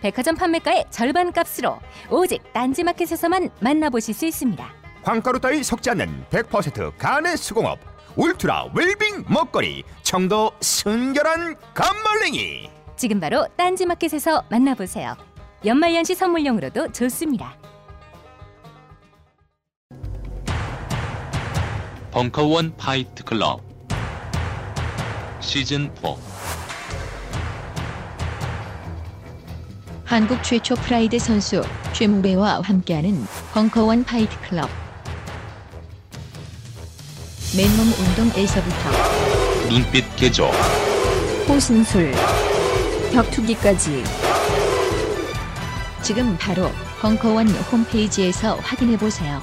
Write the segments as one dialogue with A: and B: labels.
A: 백화점 판매가의 절반 값으로 오직 딴지마켓에서만 만나보실 수 있습니다.
B: 황가루 따위 섞지 않는 100% 가내 수공업 울트라 웰빙 먹거리 청도 순결한 감말랭이
A: 지금 바로 딴지마켓에서 만나보세요. 연말연시 선물용으로도 좋습니다.
C: 벙커원 Fight Club 시즌 4
D: 한국 최초 프라이드 선수 최무배와 함께하는 벙커원 Fight Club. 맨몸 운동에서부터
C: 눈빛 개조
D: 호신술, 격투기까지 지금 바로 벙커원 홈페이지에서 확인해 보세요.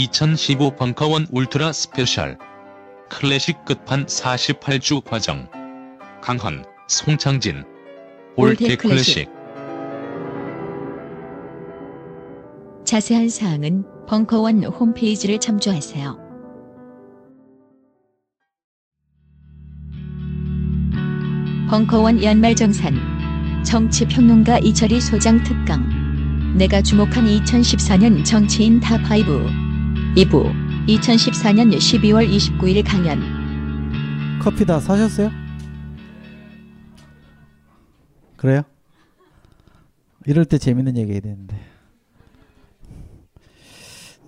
C: (2015) 벙커원 울트라 스페셜. 클래식 끝판 48주 과정. 강헌 송창진.
D: old old
C: 클래식.
D: 자세한 사항은 벙커원 홈페이지를 참조하세요. 벙커원 연말정산. 정치평론가 이철희 소장 특강. 내가 주목한 2014년 정치인 탑5 2부 2014년 12월 29일 강연
E: 커피 다 사셨어요? 그래요? 이럴 때 재밌는 얘기 해야 되는데.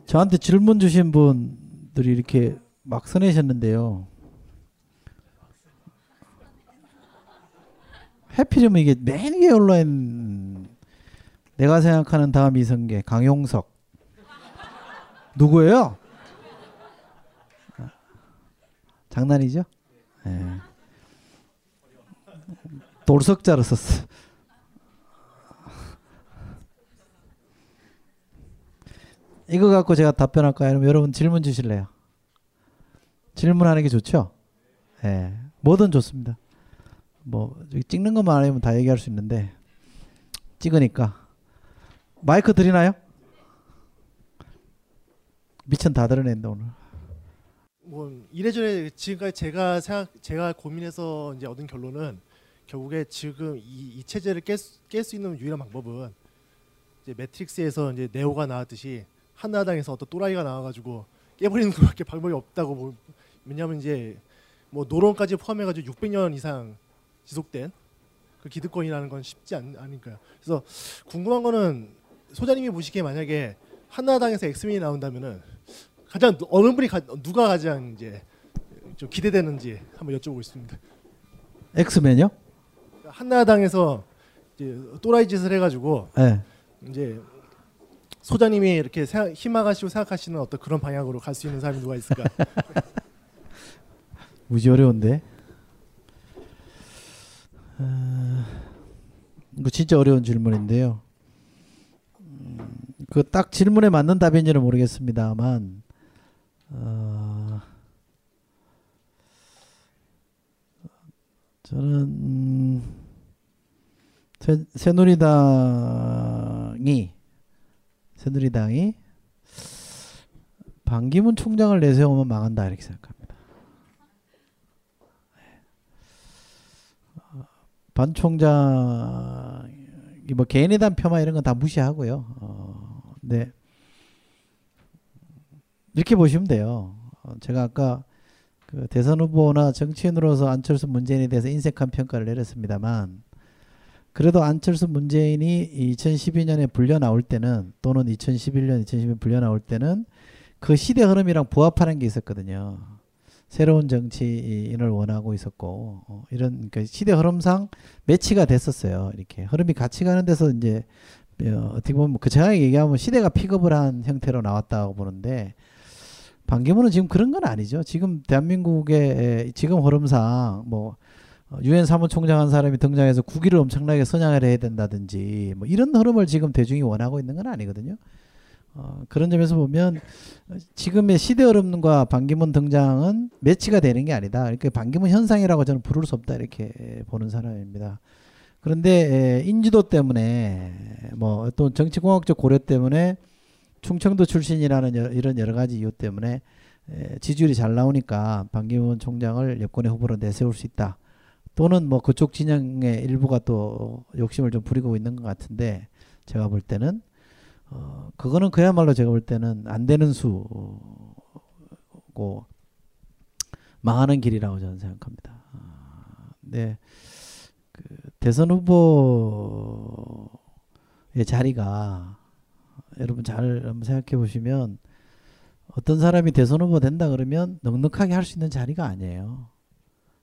E: 저한테 질문 주신 분들이 이렇게 막 써내셨는데요. 해필이면 이게 맨 위에 올라있는 내가 생각하는 다음 이성계 강용석 누구예요? 아, 장난이죠? 예. 돌석자로 썼어. 이거 갖고 제가 답변할까요? 아니면 여러분 질문 주실래요? 질문하는 게 좋죠? 예. 뭐든 좋습니다. 뭐 찍는 것만 아니면 다 얘기할 수 있는데 찍으니까 마이크 드리나요? 미천 다 드러낸다 오늘.
F: 뭐 이래저래 지금까지 제가 생각 제가 고민해서 이제 얻은 결론은 결국에 지금 이, 이 체제를 깰수 있는 유일한 방법은 이제 매트릭스에서 이제 네오가 나왔듯이 한나라당에서 어떤 또라이가 나와가지고 깨버리는 것밖에 방법이 없다고 뭐, 왜냐하면 이제 뭐 노론까지 포함해가지고 600년 이상 지속된 그 기득권이라는 건 쉽지 않, 않으니까요. 그래서 궁금한 거는 소장님이 보시기에 만약에 한나라당에서 엑스맨이 나온다면은 가장 어느 분이 가, 누가 가장 이제 좀 기대되는지 한번 여쭤보겠습니다.
E: 엑스맨요?
F: 한나라당에서 이제 또라이 짓을 해가지고
E: 예.
F: 이제 소장님이 이렇게 생각, 희망하시고 생각하시는 어떤 그런 방향으로 갈 수 있는 사람이 누가 있을까?
E: 무지 어려운데. 어, 이거 진짜 어려운 질문인데요. 그딱 질문에 맞는 답인지는 모르겠습니다만 어, 저는 음, 새, 새누리당이 새누리당이 반기문 총장을 내세우면 망한다 이렇게 생각합니다. 어, 반 총장이 뭐 개인에 대한 폄하 이런 건 다 무시하고요. 어, 네 이렇게 보시면 돼요. 어, 제가 아까 그 대선 후보나 정치인으로서 안철수 문재인에 대해서 인색한 평가를 내렸습니다만 그래도 안철수 문재인이 2012년에 불려 나올 때는 또는 2011년 2012년 불려 나올 때는 그 시대 흐름이랑 부합하는 게 있었거든요. 새로운 정치인을 원하고 있었고 어, 이런 그 시대 흐름상 매치가 됐었어요. 이렇게 흐름이 같이 가는 데서 이제 어, 어떻게 보면 그 제가 얘기하면 시대가 픽업을 한 형태로 나왔다고 보는데 반기문은 지금 그런 건 아니죠. 지금 대한민국의 지금 흐름상 뭐 유엔 사무총장 한 사람이 등장해서 국위를 엄청나게 선양을 해야 된다든지 뭐 이런 흐름을 지금 대중이 원하고 있는 건 아니거든요. 어, 그런 점에서 보면 지금의 시대 흐름과 반기문 등장은 매치가 되는 게 아니다. 이렇게 반기문 현상이라고 저는 부를 수 없다 이렇게 보는 사람입니다. 그런데 인지도 때문에 뭐 또 정치공학적 고려 때문에 충청도 출신이라는 여러, 이런 여러 가지 이유 때문에 지지율이 잘 나오니까 반기문 총장을 여권의 후보로 내세울 수 있다. 또는 뭐 그쪽 진영의 일부가 또 욕심을 좀 부리고 있는 것 같은데 제가 볼 때는 어 그거는 그야말로 제가 볼 때는 안 되는 수고 망하는 길이라고 저는 생각합니다. 아, 네, 그 대선 후보의 자리가 여러분 잘 한번 생각해 보시면 어떤 사람이 대선 후보 된다 그러면 넉넉하게 할 수 있는 자리가 아니에요.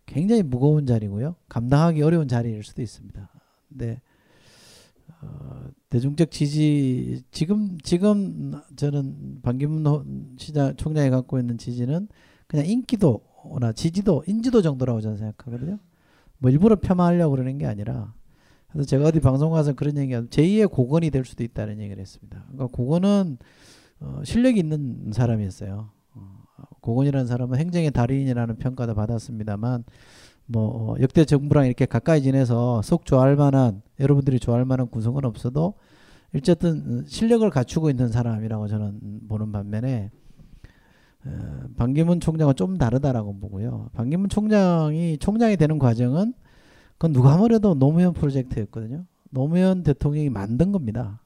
E: 굉장히 무거운 자리고요. 감당하기 어려운 자리일 수도 있습니다. 근데 어, 대중적 지지 지금 지금 저는 반기문 시장 총장이 갖고 있는 지지는 그냥 인기도나 지지도 인지도 정도라고 저는 생각하거든요. 뭐 일부러 폄하하려고 그러는 게 아니라 그래서 제가 어디 방송 가서 그런 얘기가 제2의 고건이 될 수도 있다는 얘기를 했습니다. 그러니까 고건은 어, 실력이 있는 사람이었어요. 어, 고건이라는 사람은 행정의 달인이라는 평가도 받았습니다만 뭐 어, 역대 정부랑 이렇게 가까이 지내서 속 좋아할 만한 여러분들이 좋아할 만한 구성은 없어도 어쨌든 실력을 갖추고 있는 사람이라고 저는 보는 반면에 어, 반기문 총장은 좀 다르다라고 보고요. 반기문 총장이 총장이 되는 과정은 그건 누가 뭐래도 노무현 프로젝트였거든요. 노무현 대통령이 만든 겁니다.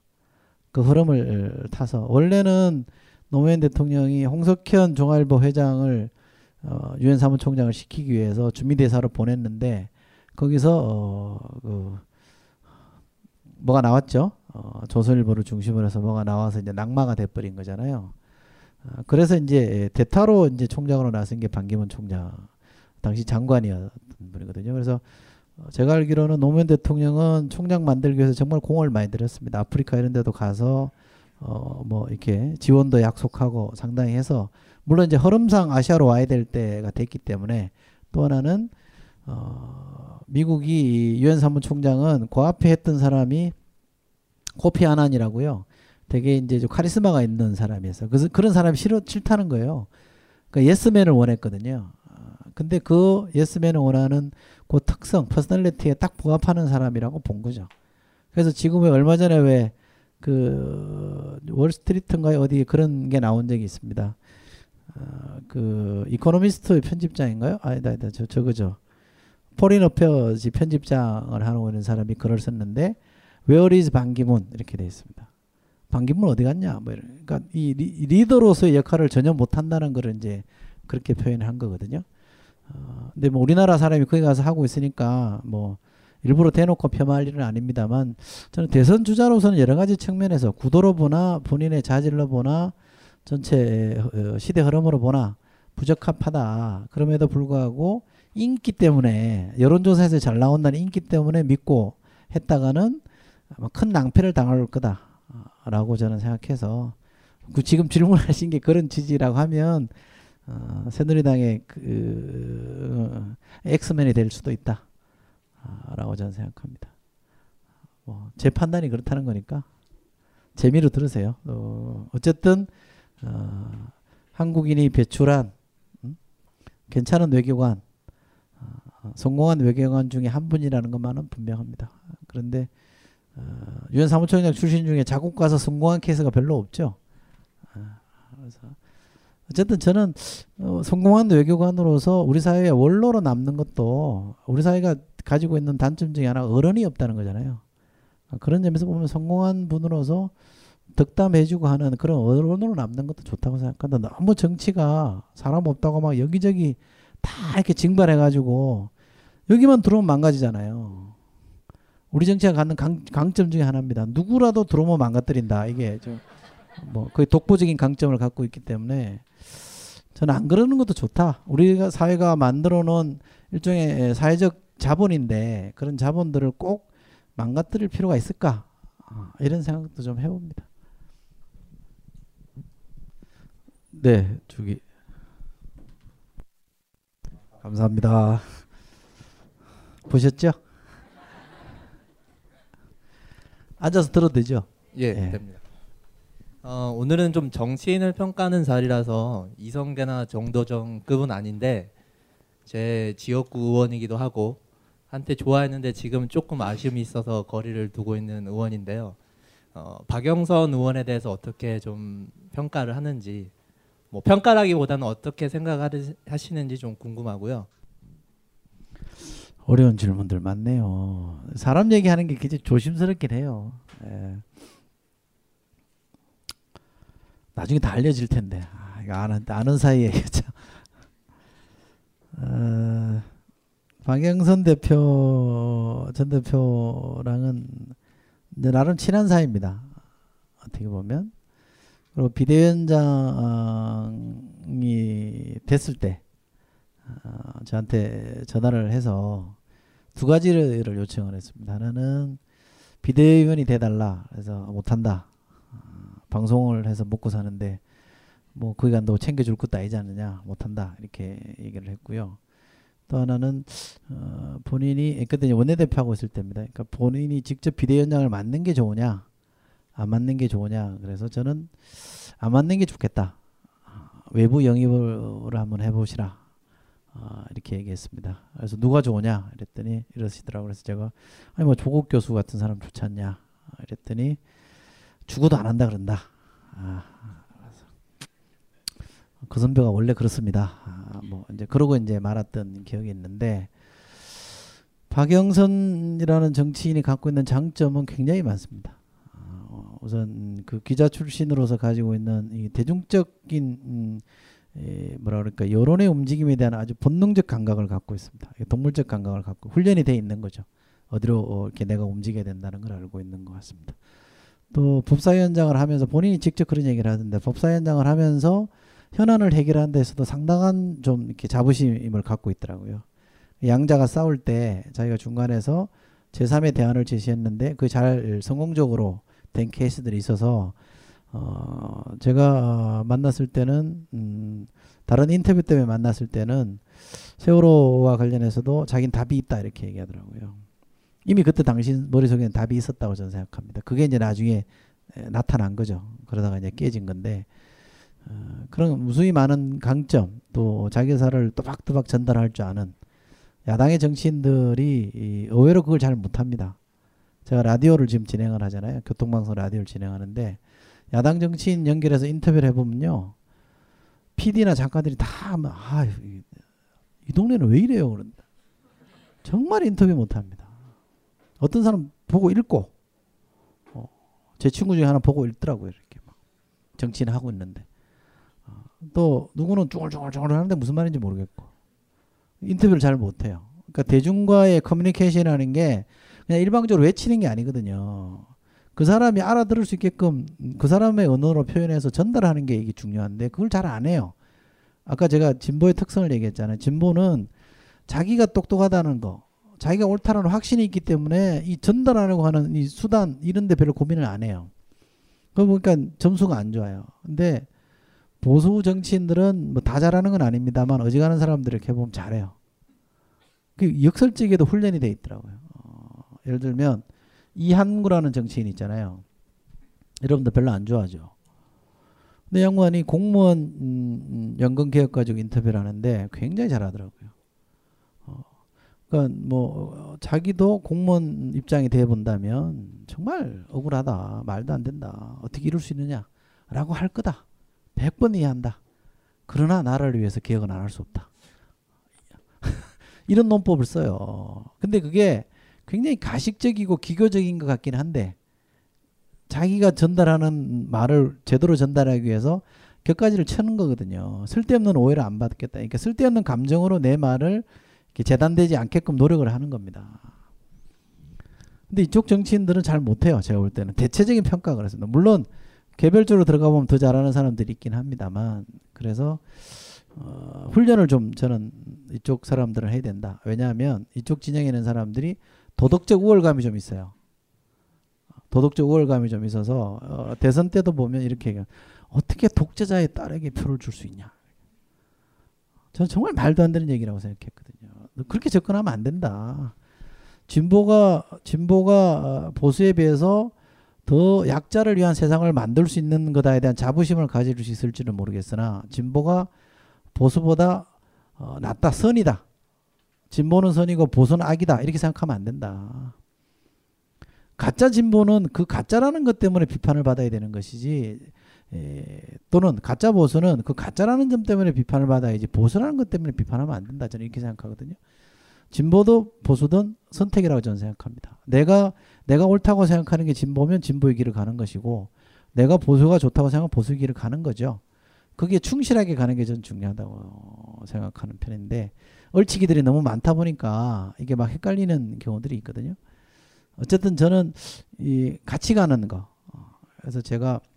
E: 그 흐름을 타서 원래는 노무현 대통령이 홍석현 종합일보 회장을 어, 유엔 사무총장을 시키기 위해서 준비대사로 보냈는데 거기서 어, 그 뭐가 나왔죠. 어, 조선일보를 중심으로 해서 뭐가 나와서 이제 낙마가 돼버린 거잖아요. 어, 그래서 이제 대타로 이제 총장으로 나선 게 반기문 총장 당시 장관이었던 분이거든요. 그래서 어, 제가 알기로는 노무현 대통령은 총장 만들기 위해서 정말 공을 많이 들였습니다. 아프리카 이런 데도 가서 어 뭐 이렇게 지원도 약속하고 상당히 해서 물론 이제 흐름상 아시아로 와야 될 때가 됐기 때문에 또 하나는 어 미국이 유엔 사무총장은 그 앞에 했던 사람이 코피 아난이라고요. 되게 이제 좀 카리스마가 있는 사람이었어요. 그래서 그런 사람이 싫어 싫다는 거예요. 그러니까 예스맨을 원했거든요. 근데 그 예스맨을 원하는 그 특성, personality에 딱 부합하는 사람이라고 본 거죠. 그래서 지금 왜 얼마 전에 왜 그 월스트리트인가요 어디 그런 게 나온 적이 있습니다. 어, 그 이코노미스트 편집장인가요? 아니다, 아니다, 저 저거죠. Foreign Affairs지 편집장을 하고 있는 사람이 글을 썼는데 Where is 반기문 이렇게 돼 있습니다. 반기문 어디 갔냐? 뭐 이런. 그러니까 이 리, 더로서의 역할을 전혀 못 한다는 걸 이제 그렇게 표현한 거거든요. 어, 근데 뭐 우리나라 사람이 거기 가서 하고 있으니까 뭐 일부러 대놓고 폄하할 일은 아닙니다만 저는 대선 주자로서는 여러 가지 측면에서 구도로 보나 본인의 자질로 보나 전체 어, 시대 흐름으로 보나 부적합하다. 그럼에도 불구하고 인기 때문에 여론조사에서 잘 나온다는 인기 때문에 믿고 했다가는 아마 큰 낭패를 당할 거다라고 저는 생각해서 그 지금 질문하신 게 그런 취지라고 하면 어, 새누리당의 그 엑스맨이 될 수도 있다. 라고 저는 생각합니다. 뭐, 제 판단이 그렇다는 거니까 재미로 들으세요. 어, 어쨌든 어, 한국인이 배출한 음? 괜찮은 외교관 어, 성공한 외교관 중에 한 분이라는 것만은 분명합니다. 그런데 어, 유엔 사무총장 출신 중에 자국 가서 성공한 케이스가 별로 없죠. 어쨌든 저는 어, 성공한 외교관으로서 우리 사회에 원로로 남는 것도 우리 사회가 가지고 있는 단점 중에 하나 어른이 없다는 거잖아요. 아, 그런 점에서 보면 성공한 분으로서 덕담해주고 하는 그런 어른으로 남는 것도 좋다고 생각한다. 너무 정치가 사람 없다고 막 여기저기 다 이렇게 징발해가지고 여기만 들어오면 망가지잖아요. 우리 정치가 갖는 강, 강점 중에 하나입니다. 누구라도 들어오면 망가뜨린다. 이게 좀 뭐 거의 독보적인 강점을 갖고 있기 때문에 저는 안 그러는 것도 좋다. 우리가 사회가 만들어 놓은 일종의 사회적 자본인데 그런 자본들을 꼭 망가뜨릴 필요가 있을까? 아, 이런 생각도 좀 해봅니다. 네, 저기 감사합니다. 보셨죠? 앉아서 들어도 되죠?
G: 예,
E: 예.
G: 됩니다. 어, 오늘은 좀 정치인을 평가하는 자리라서 이성계나 정도정급은 아닌데 제 지역구 의원이기도 하고 한때 좋아했는데 지금 조금 아쉬움이 있어서 거리를 두고 있는 의원인데요. 어, 박영선 의원에 대해서 어떻게 좀 평가를 하는지 뭐 평가라기보다는 어떻게 생각하시는지 좀 궁금하고요.
E: 어려운 질문들 많네요. 사람 얘기하는 게 굉장히 조심스럽긴 해요. 예. 나중에 다 알려질 텐데. 아, 이거 아는, 아는 사이에. 참. 어, 박영선 대표, 전 대표랑은 나름 친한 사이입니다. 어떻게 보면. 그리고 비대위원장이 됐을 때, 어, 저한테 전화를 해서 두 가지를 요청을 했습니다. 하나는 비대위원이 돼달라. 그래서 못한다. 어, 방송을 해서 먹고 사는데 뭐 거기 간다고 챙겨줄 것도 아니지 않느냐. 못한다. 이렇게 얘기를 했고요. 또 하나는 어, 본인이 그때 이제 원내대표 하고 있을 때입니다. 그러니까 본인이 직접 비대위원장을 맡는 게 좋으냐, 안 맡는 게 좋으냐. 그래서 저는 안 맡는 게 좋겠다. 외부 영입을 한번 해보시라. 아, 이렇게 얘기했습니다. 그래서 누가 좋으냐 이랬더니 이러시더라고요. 그래서 제가 아니 뭐 조국 교수 같은 사람 좋지 않냐 이랬더니 죽어도 안 한다 그런다. 아, 그 선배가 원래 그렇습니다. 아, 뭐 이제 그러고 이제 말았던 기억이 있는데 박영선이라는 정치인이 갖고 있는 장점은 굉장히 많습니다. 아, 우선 그 기자 출신으로서 가지고 있는 이 대중적인 음, 에, 뭐라 그럴까 여론의 움직임에 대한 아주 본능적 감각을 갖고 있습니다. 동물적 감각을 갖고 훈련이 돼 있는 거죠. 어디로 어, 이렇게 내가 움직여야 된다는 걸 알고 있는 것 같습니다. 또 법사위원장을 하면서 본인이 직접 그런 얘기를 하던데 법사위원장을 하면서 현안을 해결하는 데서도 상당한 좀 이렇게 자부심을 갖고 있더라고요. 양자가 싸울 때 자기가 중간에서 제3의 대안을 제시했는데 그 잘 성공적으로 된 케이스들이 있어서 어, 제가 만났을 때는 음, 다른 인터뷰 때문에 만났을 때는 세월호와 관련해서도 자기는 답이 있다 이렇게 얘기하더라고요. 이미 그때 당신 머릿속에는 답이 있었다고 저는 생각합니다. 그게 이제 나중에 에, 나타난 거죠. 그러다가 이제 깨진 건데 어, 그런 무수히 많은 강점 또 자기 사를 또박또박 전달할 줄 아는 야당의 정치인들이 이 의외로 그걸 잘 못합니다. 제가 라디오를 지금 진행을 하잖아요. 교통방송 라디오를 진행하는데 야당 정치인 연결해서 인터뷰를 해보면요. PD나 작가들이 다, 막, 아, 이, 이 동네는 왜 이래요? 그런다. 정말 인터뷰 못합니다. 어떤 사람 보고 읽고, 어, 제 친구 중에 하나 보고 읽더라고요. 이렇게 막. 정치인 하고 있는데. 어, 또, 누구는 쭈글쭈글쭈글 하는데 무슨 말인지 모르겠고. 인터뷰를 잘 못해요. 그러니까 대중과의 커뮤니케이션이라는 게 그냥 일방적으로 외치는 게 아니거든요. 그 사람이 알아들을 수 있게끔 그 사람의 언어로 표현해서 전달하는 게 이게 중요한데 그걸 잘 안 해요. 아까 제가 진보의 특성을 얘기했잖아요. 진보는 자기가 똑똑하다는 거, 자기가 옳다는 확신이 있기 때문에 이 전달하려고 하는 이 수단 이런 데 별로 고민을 안 해요. 그러고 보니까 점수가 안 좋아요. 근데 보수 정치인들은 뭐 다 잘하는 건 아닙니다만 어지간한 사람들 이렇게 보면 잘해요. 그 역설적에도 훈련이 돼 있더라고요. 어, 예를 들면 이한구라는 정치인 있잖아요. 여러분들 별로 안 좋아하죠. 근데 양반이 공무원 음, 연금 개혁 가지고 인터뷰를 하는데 굉장히 잘하더라고요. 어, 그러니까 뭐 어, 자기도 공무원 입장이 돼 본다면 정말 억울하다. 말도 안 된다. 어떻게 이럴 수 있느냐라고 할 거다. 100번 이해한다. 그러나 나라를 위해서 개혁은 안 할 수 없다. 이런 논법을 써요. 근데 그게 굉장히 가식적이고 기교적인 것 같긴 한데 자기가 전달하는 말을 제대로 전달하기 위해서 격가지를 쳐는 거거든요. 쓸데없는 오해를 안 받겠다. 그러니까 쓸데없는 감정으로 내 말을 재단되지 않게끔 노력을 하는 겁니다. 근데 이쪽 정치인들은 잘 못해요. 제가 볼 때는 대체적인 평가가 그렇습니다. 물론 개별적으로 들어가 보면 더 잘하는 사람들이 있긴 합니다만 그래서 어, 훈련을 좀 저는 이쪽 사람들은 해야 된다. 왜냐하면 이쪽 진영에 있는 사람들이 도덕적 우월감이 좀 있어요. 도덕적 우월감이 좀 있어서 어, 대선 때도 보면 이렇게 얘기해요. 어떻게 독재자의 딸에게 표를 줄 수 있냐. 저는 정말 말도 안 되는 얘기라고 생각했거든요. 그렇게 접근하면 안 된다. 진보가 진보가 어, 보수에 비해서 더 약자를 위한 세상을 만들 수 있는 것에 대한 자부심을 가질 수 있을지는 모르겠으나 진보가 보수보다 어, 낫다 선이다. 진보는 선이고 보수는 악이다 이렇게 생각하면 안 된다. 가짜 진보는 그 가짜라는 것 때문에 비판을 받아야 되는 것이지 에, 또는 가짜 보수는 그 가짜라는 점 때문에 비판을 받아야지 보수라는 것 때문에 비판하면 안 된다 저는 이렇게 생각하거든요. 진보도 보수든 선택이라고 저는 생각합니다. 내가 내가 옳다고 생각하는 게 진보면 진보의 길을 가는 것이고 내가 보수가 좋다고 생각하면 보수의 길을 가는 거죠. 그게 충실하게 가는 게전 중요하다고 생각하는 편인데 얼치기들이 너무 많다 보니까 이게 막 헷갈리는 경우들이 있거든요. 어쨌든 저는 이 같이 가는 거. 어, 그래서 제가 어,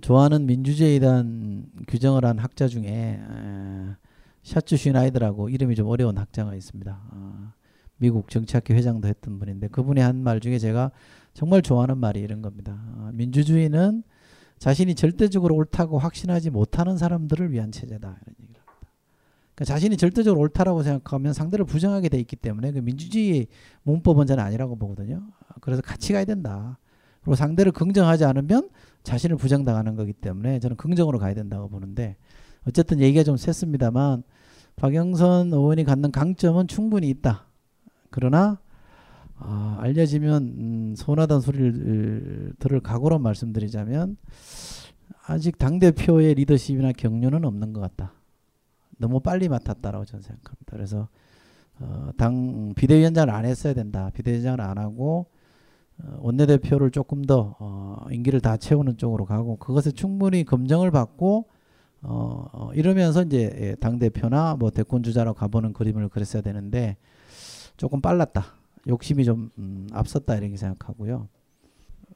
E: 좋아하는 민주주의에 대한 규정을 한 학자 중에 에, 샤츠 슈나이드라고 이름이 좀 어려운 학자가 있습니다. 어, 미국 정치학회 회장도 했던 분인데 그분이 한 말 중에 제가 정말 좋아하는 말이 이런 겁니다. 어, 민주주의는 자신이 절대적으로 옳다고 확신하지 못하는 사람들을 위한 체제다. 이런 얘기를 합니다. 그러니까 자신이 절대적으로 옳다라고 생각하면 상대를 부정하게 돼 있기 때문에 그 민주주의 문법은 저는 아니라고 보거든요. 그래서 같이 가야 된다. 그리고 상대를 긍정하지 않으면 자신을 부정당하는 거기 때문에 저는 긍정으로 가야 된다고 보는데 어쨌든 얘기가 좀 셌습니다만 박영선 의원이 갖는 강점은 충분히 있다. 그러나 아, 알려지면 음, 손하던 소리를 들을 각오로 말씀드리자면 아직 당 대표의 리더십이나 격려는 없는 것 같다. 너무 빨리 맡았다라고 저는 생각합니다. 그래서 어, 당 비대위원장을 안 했어야 된다. 비대위원장을 안 하고 어, 원내대표를 조금 더 어, 임기를 다 채우는 쪽으로 가고 그것에 충분히 검증을 받고 어, 어, 이러면서 이제 예, 당 대표나 뭐 대권 주자로 가보는 그림을 그렸어야 되는데 조금 빨랐다. 욕심이 좀 음, 앞섰다 이렇게 생각하고요.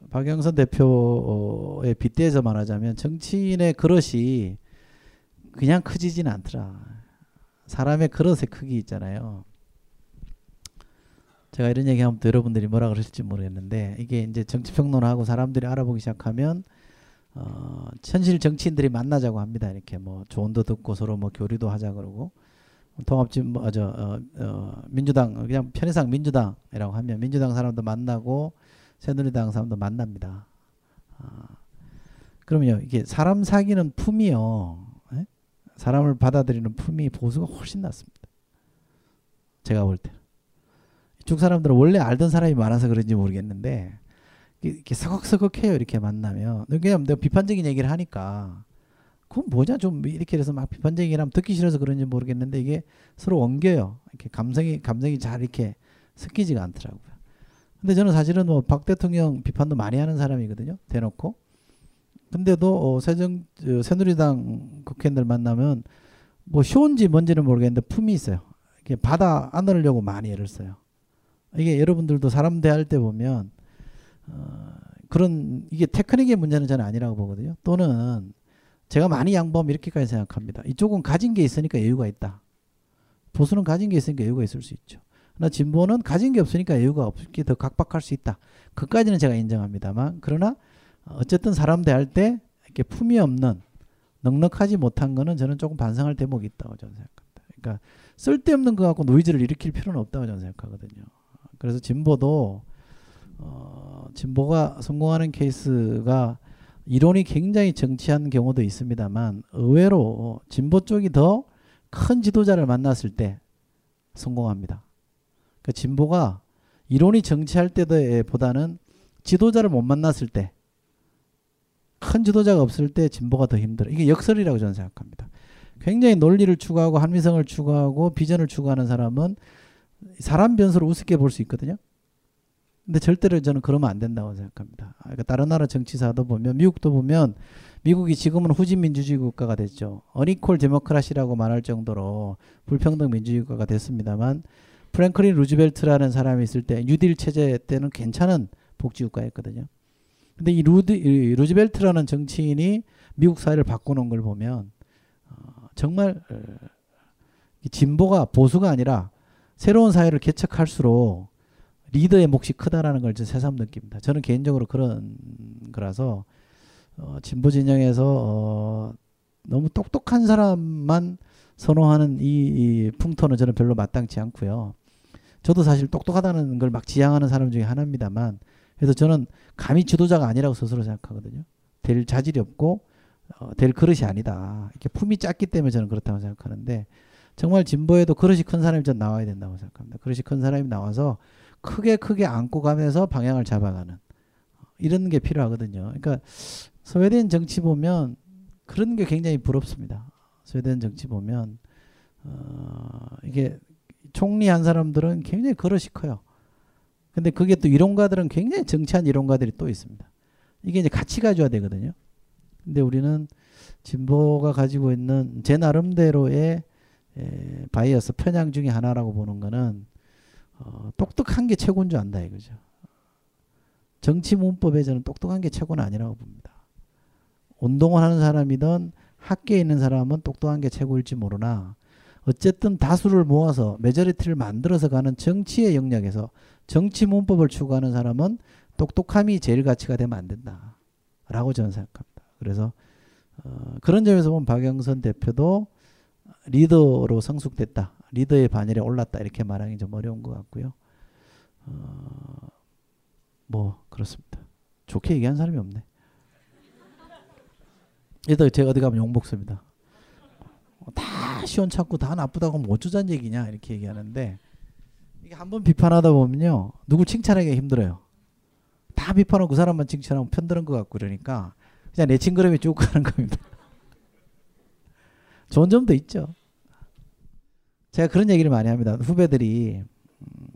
E: 박영선 대표에 빗대서 말하자면 정치인의 그릇이 그냥 커지진 않더라. 사람의 그릇의 크기 있잖아요. 제가 이런 얘기 하면 또 여러분들이 뭐라 그러실지 모르겠는데 이게 이제 정치평론하고 사람들이 알아보기 시작하면 어, 현실 정치인들이 만나자고 합니다. 이렇게 뭐 조언도 듣고 서로 뭐 교류도 하자 그러고 통합진 뭐저 어, 어, 민주당 그냥 편의상 민주당이라고 하면 민주당 사람도 만나고 새누리당 사람도 만납니다. 아, 그러면요 이게 사람 사귀는 품이요 에? 사람을 받아들이는 품이 보수가 훨씬 낫습니다. 제가 볼 때는 이쪽 사람들은 원래 알던 사람이 많아서 그런지 모르겠는데 이렇게 서걱서걱해요 이렇게 만나면. 그냥 내가 비판적인 얘기를 하니까 그건 뭐냐 좀 이렇게 해서 막 비판적인 얘기를 하면 듣기 싫어서 그런지 모르겠는데 이게 서로 엉겨요. 이렇게 감성이 감정이 잘 이렇게 섞이지가 않더라고요. 근데 저는 사실은 뭐 박 대통령 비판도 많이 하는 사람이거든요 대놓고. 근데도 어, 새정 어, 새누리당 국회의원들 만나면 뭐 쇼인지 뭔지는 모르겠는데 품이 있어요. 이렇게 받아 안으려고 많이 애를 써요 이게 여러분들도 사람 대할 때 보면 어, 그런 이게 테크닉의 문제는 저는 아니라고 보거든요. 또는 제가 많이 양보하면 이렇게까지 생각합니다. 이쪽은 가진 게 있으니까 여유가 있다. 보수는 가진 게 있으니까 여유가 있을 수 있죠. 그러나 진보는 가진 게 없으니까 여유가 없게 더 각박할 수 있다. 그까지는 제가 인정합니다만 그러나 어쨌든 사람 대할 때 이렇게 품이 없는 넉넉하지 못한 거는 저는 조금 반성할 대목이 있다고 저는 생각합니다. 그러니까 쓸데없는 거 갖고 노이즈를 일으킬 필요는 없다고 저는 생각하거든요. 그래서 진보도 어, 진보가 성공하는 케이스가 이론이 굉장히 정치한 경우도 있습니다만 의외로 진보 쪽이 더 큰 지도자를 만났을 때 성공합니다. 그 진보가 이론이 정치할 때보다는 지도자를 못 만났을 때, 큰 지도자가 없을 때 진보가 더 힘들어. 이게 역설이라고 저는 생각합니다. 굉장히 논리를 추구하고 합리성을 추구하고 비전을 추구하는 사람은 사람 변수를 우습게 볼 수 있거든요. 근데 절대로 저는 그러면 안 된다고 생각합니다. 아, 그러니까 다른 나라 정치사도 보면 미국도 보면 미국이 지금은 후진 민주주의 국가가 됐죠. unequal democracy라고 말할 정도로 불평등 민주주의 국가가 됐습니다만 프랭클린 루즈벨트라는 사람이 있을 때 뉴딜 체제 때는 괜찮은 복지 국가였거든요. 근데 이, 루드, 이 루즈벨트라는 정치인이 미국 사회를 바꾸는 걸 보면 어, 정말 어, 진보가 보수가 아니라 새로운 사회를 개척할수록 리더의 몫이 크다라는 걸 새삼 느낍니다. 저는 개인적으로 그런 거라서 어, 진보 진영에서 어, 너무 똑똑한 사람만 선호하는 이, 이 풍토는 저는 별로 마땅치 않고요. 저도 사실 똑똑하다는 걸 막 지향하는 사람 중에 하나입니다만 그래서 저는 감히 지도자가 아니라고 스스로 생각하거든요. 될 자질이 없고 어, 될 그릇이 아니다. 이렇게 품이 작기 때문에 저는 그렇다고 생각하는데 정말 진보에도 그릇이 큰 사람이 좀 나와야 된다고 생각합니다. 그릇이 큰 사람이 나와서 크게 크게 안고 가면서 방향을 잡아가는 이런 게 필요하거든요. 그러니까 스웨덴 정치 보면 그런 게 굉장히 부럽습니다. 스웨덴 정치 보면 어, 이게 총리 한 사람들은 굉장히 그릇이 커요. 근데 그게 또 이론가들은 굉장히 정치한 이론가들이 또 있습니다. 이게 이제 같이 가져야 되거든요. 근데 우리는 진보가 가지고 있는 제 나름대로의 에, bias 편향 중에 하나라고 보는 거는 어, 똑똑한 게 최고인 줄 안다 이거죠. 정치 문법에 저는 똑똑한 게 최고는 아니라고 봅니다. 운동을 하는 사람이든 학계에 있는 사람은 똑똑한 게 최고일지 모르나 어쨌든 다수를 모아서 majority를 만들어서 가는 정치의 영역에서 정치 문법을 추구하는 사람은 똑똑함이 제일 가치가 되면 안 된다 라고 저는 생각합니다. 그래서 어, 그런 점에서 보면 박영선 대표도 리더로 성숙됐다. 리더의 반열에 올랐다. 이렇게 말하기 좀 어려운 것 같고요. 어, 뭐 그렇습니다. 좋게 얘기한 사람이 없네. 일단 제가 어디 가면 욕먹습니다. 다 시원찮고 다 나쁘다고 하면 어쩌자는 얘기냐 이렇게 얘기하는데 이게 한번 비판하다 보면요 누구 칭찬하기가 힘들어요. 다 비판하고 그 사람만 칭찬하면 편드는 것 같고 그러니까 그냥 내 칭그럼이 쭉 가는 겁니다. 좋은 점도 있죠. 제가 그런 얘기를 많이 합니다. 후배들이 음,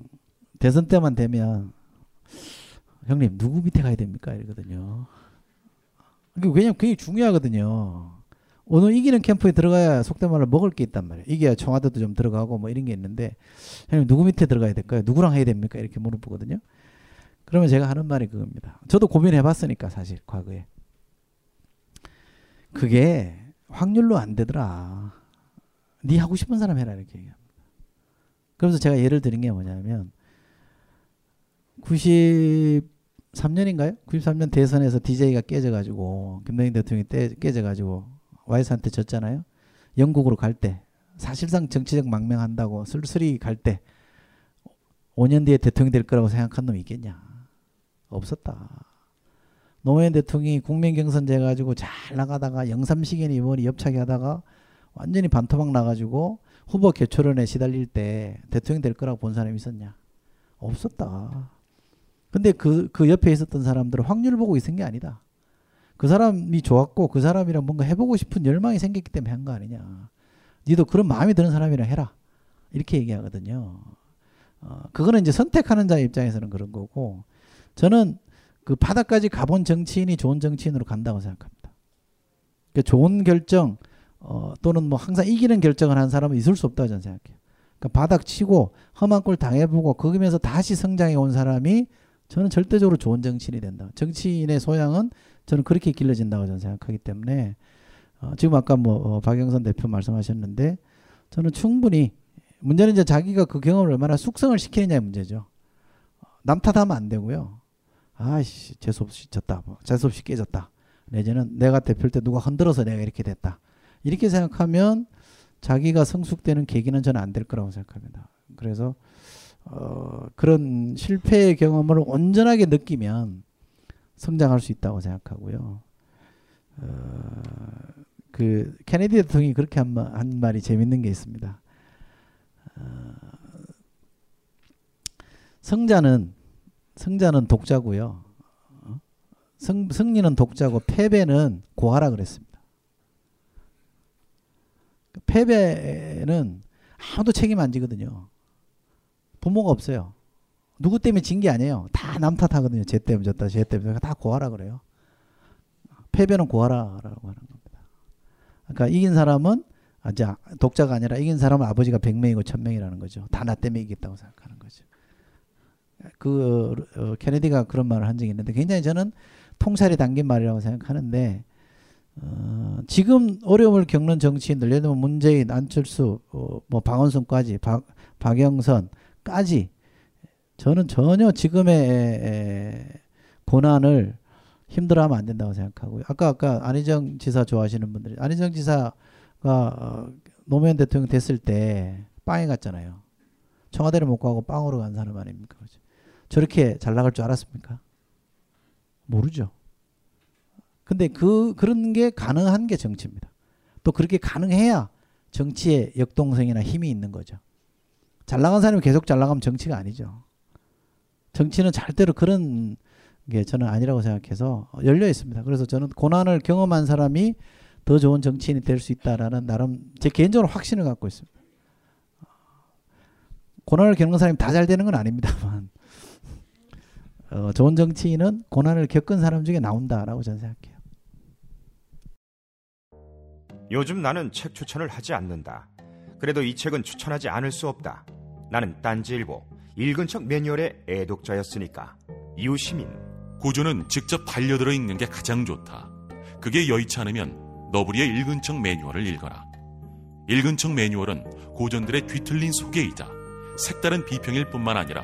E: 대선 때만 되면 형님 누구 밑에 가야 됩니까? 이러거든요. 왜냐면 그게 중요하거든요. 오늘 이기는 캠프에 들어가야 속된 말로 먹을 게 있단 말이에요. 이겨야 청와대도 좀 들어가고 뭐 이런 게 있는데 형님 누구 밑에 들어가야 될까요? 누구랑 해야 됩니까? 이렇게 물어보거든요. 그러면 제가 하는 말이 그겁니다. 저도 고민해 봤으니까 사실 과거에. 그게 확률로 안 되더라. 네 하고 싶은 사람 해라 이렇게 얘기합니다. 그래서 제가 예를 드린 게 뭐냐면 93년인가요? 93년 대선에서 DJ가 깨져가지고 김대중 대통령이 떼, 깨져가지고 와이스한테 졌잖아요. 영국으로 갈 때 사실상 정치적 망명한다고 슬슬이 갈 때 5년 뒤에 대통령 될 거라고 생각한 놈이 있겠냐? 없었다. 노무현 대통령이 국민 경선제 가지고 잘 나가다가 영삼시견 의원이 옆차기 하다가 완전히 반토막 나가지고 후보 개초론에 시달릴 때 대통령 될 거라고 본 사람이 있었냐? 없었다. 근데 그, 그 옆에 있었던 사람들은 확률 보고 있은 게 아니다. 그 사람이 좋았고 그 사람이랑 뭔가 해보고 싶은 열망이 생겼기 때문에 한 거 아니냐. 니도 그런 마음이 드는 사람이랑 해라. 이렇게 얘기하거든요. 어, 그거는 이제 선택하는 자의 입장에서는 그런 거고 저는 그 바닥까지 가본 정치인이 좋은 정치인으로 간다고 생각합니다. 그 좋은 결정 어, 또는 뭐 항상 이기는 결정을 한 사람은 있을 수 없다고 저는 생각해요. 그러니까 바닥 치고 험한 꼴 당해보고 거기면서 다시 성장해 온 사람이 저는 절대적으로 좋은 정치인이 된다. 정치인의 소양은 저는 그렇게 길러진다고 저는 생각하기 때문에 어, 지금 아까 뭐 어, 박영선 대표 말씀하셨는데 저는 충분히 문제는 이제 자기가 그 경험을 얼마나 숙성을 시키느냐의 문제죠. 남 탓하면 안 되고요. 아이씨 재수없이 졌다. 뭐 재수없이 깨졌다. 내지는 내가 대표일 때 누가 흔들어서 내가 이렇게 됐다. 이렇게 생각하면 자기가 성숙되는 계기는 저는 안 될 거라고 생각합니다. 그래서 어, 그런 실패의 경험을 온전하게 느끼면 성장할 수 있다고 생각하고요. 어, 그 케네디 대통령이 그렇게 한, 말, 한 말이 재밌는 게 있습니다. 어, 승자는 승자는 독자고요. 어? 승, 승리는 독자고 패배는 고하라 그랬습니다. 패배는 아무도 책임 안 지거든요. 부모가 없어요. 누구 때문에 진 게 아니에요. 다 남 탓하거든요. 쟤 때문에 졌다, 쟤 때문에 다 고하라 그래요. 패배는 고하라라고 하는 겁니다. 그러니까 이긴 사람은 아, 자, 독자가 아니라 이긴 사람은 아버지가 100명이고 1000명이라는 거죠. 다 나 때문에 이겼다고 생각하는 거죠. 그 어, 케네디가 그런 말을 한 적이 있는데 굉장히 저는 통찰이 담긴 말이라고 생각하는데 어, 지금 어려움을 겪는 정치인들 예를 들면 문재인, 안철수, 어, 뭐 박원순까지 박, 박영선까지 저는 전혀 지금의 에, 고난을 힘들어하면 안 된다고 생각하고요. 아까 아까 안희정 지사 좋아하시는 분들이 안희정 지사가 어, 노무현 대통령 됐을 때 빵에 갔잖아요. 청와대를 못 가고 빵으로 간 사람 아닙니까? 그죠? 저렇게 잘 나갈 줄 알았습니까? 모르죠. 근데 그 그런 게 가능한 게 정치입니다. 또 그렇게 가능해야 정치에 역동성이나 힘이 있는 거죠. 잘 나간 사람이 계속 잘 나가면 정치가 아니죠. 정치는 절대로 그런 게 저는 아니라고 생각해서 열려 있습니다. 그래서 저는 고난을 경험한 사람이 더 좋은 정치인이 될 수 있다라는 나름 제 개인적으로 확신을 갖고 있습니다. 고난을 겪는 사람이 다 잘 되는 건 아닙니다만 어, 좋은 정치인은 고난을 겪은 사람 중에 나온다라고 저는 생각해요.
B: 요즘 나는 책 추천을 하지 않는다. 그래도 이 책은 추천하지 않을 수 없다. 나는 딴지일보 읽은 척 매뉴얼의 애독자였으니까. 이웃 시민
H: 고전은 직접 반려들어 읽는 게 가장 좋다. 그게 여의치 않으면 너부리의 읽은 척 매뉴얼을 읽어라. 읽은 척 매뉴얼은 고전들의 뒤틀린 소개이자 색다른 비평일 뿐만 아니라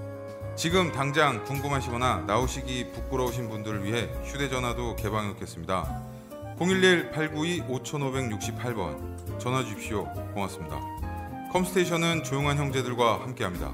I: 지금 당장 궁금하시거나 나오시기 부끄러우신 분들을 위해 휴대전화도 개방해 놓겠습니다. 011-892-5568번 전화 주십시오. 고맙습니다. 컴스테이션은 조용한 형제들과 함께합니다.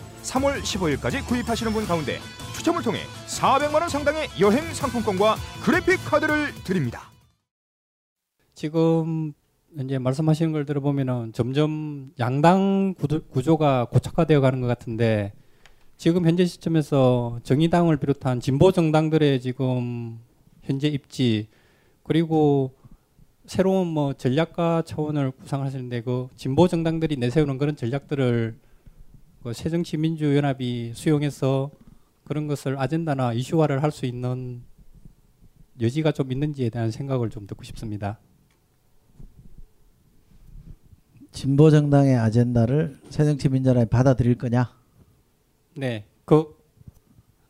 B: 3월 15일까지 구입하시는 분 가운데 추첨을 통해 400만 원 상당의 여행 상품권과 그래픽 카드를 드립니다.
J: 지금 이제 말씀하시는 걸 들어보면은 점점 양당 구조가 고착화되어 가는 것 같은데 지금 현재 시점에서 정의당을 비롯한 진보 정당들의 지금 현재 입지 그리고 새로운 뭐 전략가 차원을 구상하시는데 그 진보 정당들이 내세우는 그런 전략들을 그 새정치민주연합이 수용해서 그런 것을 아젠다나 이슈화를 할 수 있는 여지가 좀 있는지에 대한 생각을 좀 듣고 싶습니다.
E: 진보 정당의 아젠다를 새정치민주연합이 받아들일 거냐?
J: 네, 그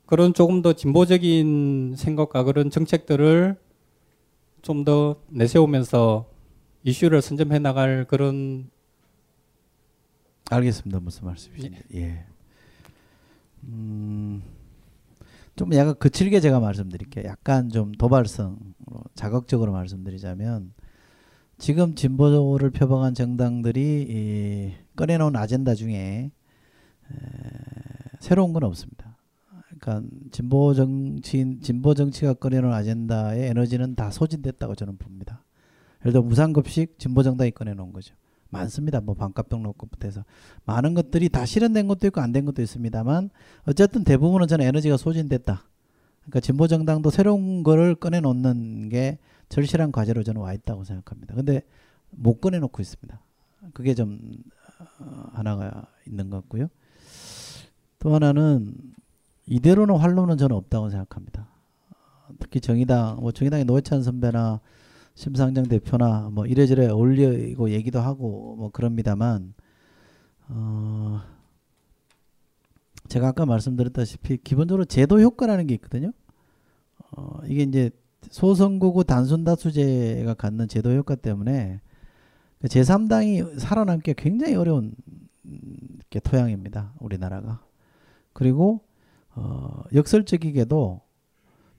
J: 그런 조금 더 진보적인 생각과 그런 정책들을 좀 더 내세우면서 이슈를 선점해 나갈 그런
E: 알겠습니다. 무슨 말씀이신지. 예. 음, 좀 약간 거칠게 제가 말씀드릴게요. 약간 좀 도발성, 자극적으로 말씀드리자면 지금 진보를 표방한 정당들이 이, 꺼내놓은 아젠다 중에 에, 새로운 건 없습니다. 그러니까 진보 정치 진보 정치가 꺼내놓은 아젠다의 에너지는 다 소진됐다고 저는 봅니다. 예를 들어 무상급식 진보 정당이 꺼내놓은 거죠. 많습니다. 뭐 반값 등록금부터 해서 많은 것들이 다 실현된 것도 있고 안 된 것도 있습니다만 어쨌든 대부분은 저는 에너지가 소진됐다. 그러니까 진보 정당도 새로운 거를 꺼내 놓는 게 절실한 과제로 저는 와 있다고 생각합니다. 근데 못 꺼내 놓고 있습니다. 그게 좀 어, 하나가 있는 것 같고요. 또 하나는 이대로는 활로는 저는 없다고 생각합니다. 특히 정의당, 뭐 정의당의 노회찬 선배나 심상정 대표나 뭐 이래저래 어울리고 얘기도 하고 뭐 그럽니다만 어 제가 아까 말씀드렸다시피 기본적으로 제도 효과라는 게 있거든요. 어 이게 이제 소선거구 단순 다수제가 갖는 제도 효과 때문에 그 제3당이 살아남기 굉장히 어려운 게 토양입니다. 우리나라가. 그리고 어 역설적이게도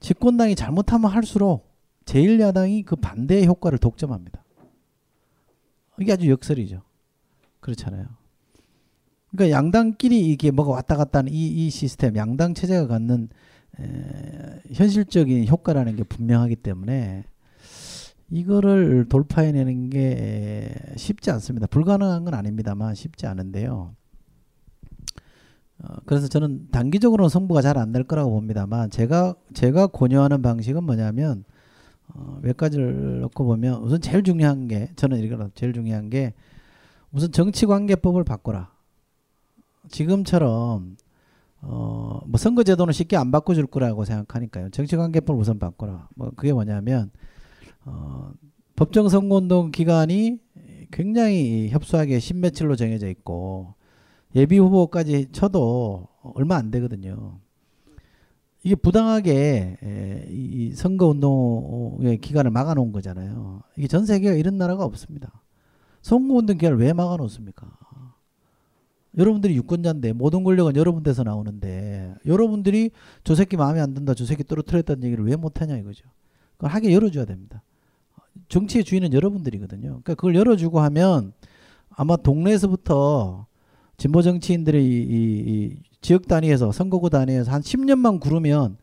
E: 집권당이 잘못하면 할수록 제1야당이 그 반대의 효과를 독점합니다. 이게 아주 역설이죠. 그렇잖아요. 그러니까 양당끼리 이게 뭐가 왔다 갔다 하는 이, 이 시스템, 양당 체제가 갖는 에, 현실적인 효과라는 게 분명하기 때문에 이거를 돌파해내는 게 쉽지 않습니다. 불가능한 건 아닙니다만 쉽지 않은데요. 어, 그래서 저는 단기적으로는 승부가 잘 안 될 거라고 봅니다만 제가 제가 권유하는 방식은 뭐냐면 어, 몇 가지를 놓고 보면 우선 제일 중요한 게 저는 이거 제일 중요한 게 우선 정치관계법을 바꿔라. 지금처럼 어, 뭐 선거제도는 쉽게 안 바꿔줄 거라고 생각하니까요. 정치관계법을 우선 바꿔라. 뭐 그게 뭐냐면 어, 법정 선거운동 기간이 굉장히 협소하게 신며칠로 정해져 있고 예비 후보까지 쳐도 얼마 안 되거든요. 이게 부당하게 에, 이 선거 운동의 기간을 막아놓은 거잖아요. 이게 전 세계가 이런 나라가 없습니다. 선거 운동 기간을 왜 막아놓습니까? 여러분들이 유권자인데 모든 권력은 여러분들에서 나오는데 여러분들이 저 새끼 마음에 안 든다, 저 새끼 떨어뜨렸다는 얘기를 왜 못하냐 이거죠. 그걸 하게 열어줘야 됩니다. 정치의 주인은 여러분들이거든요. 그러니까 그걸 열어주고 하면 아마 동네에서부터 진보 정치인들이 이, 이, 이 지역 단위에서 선거구 단위에서 한 10년만 구르면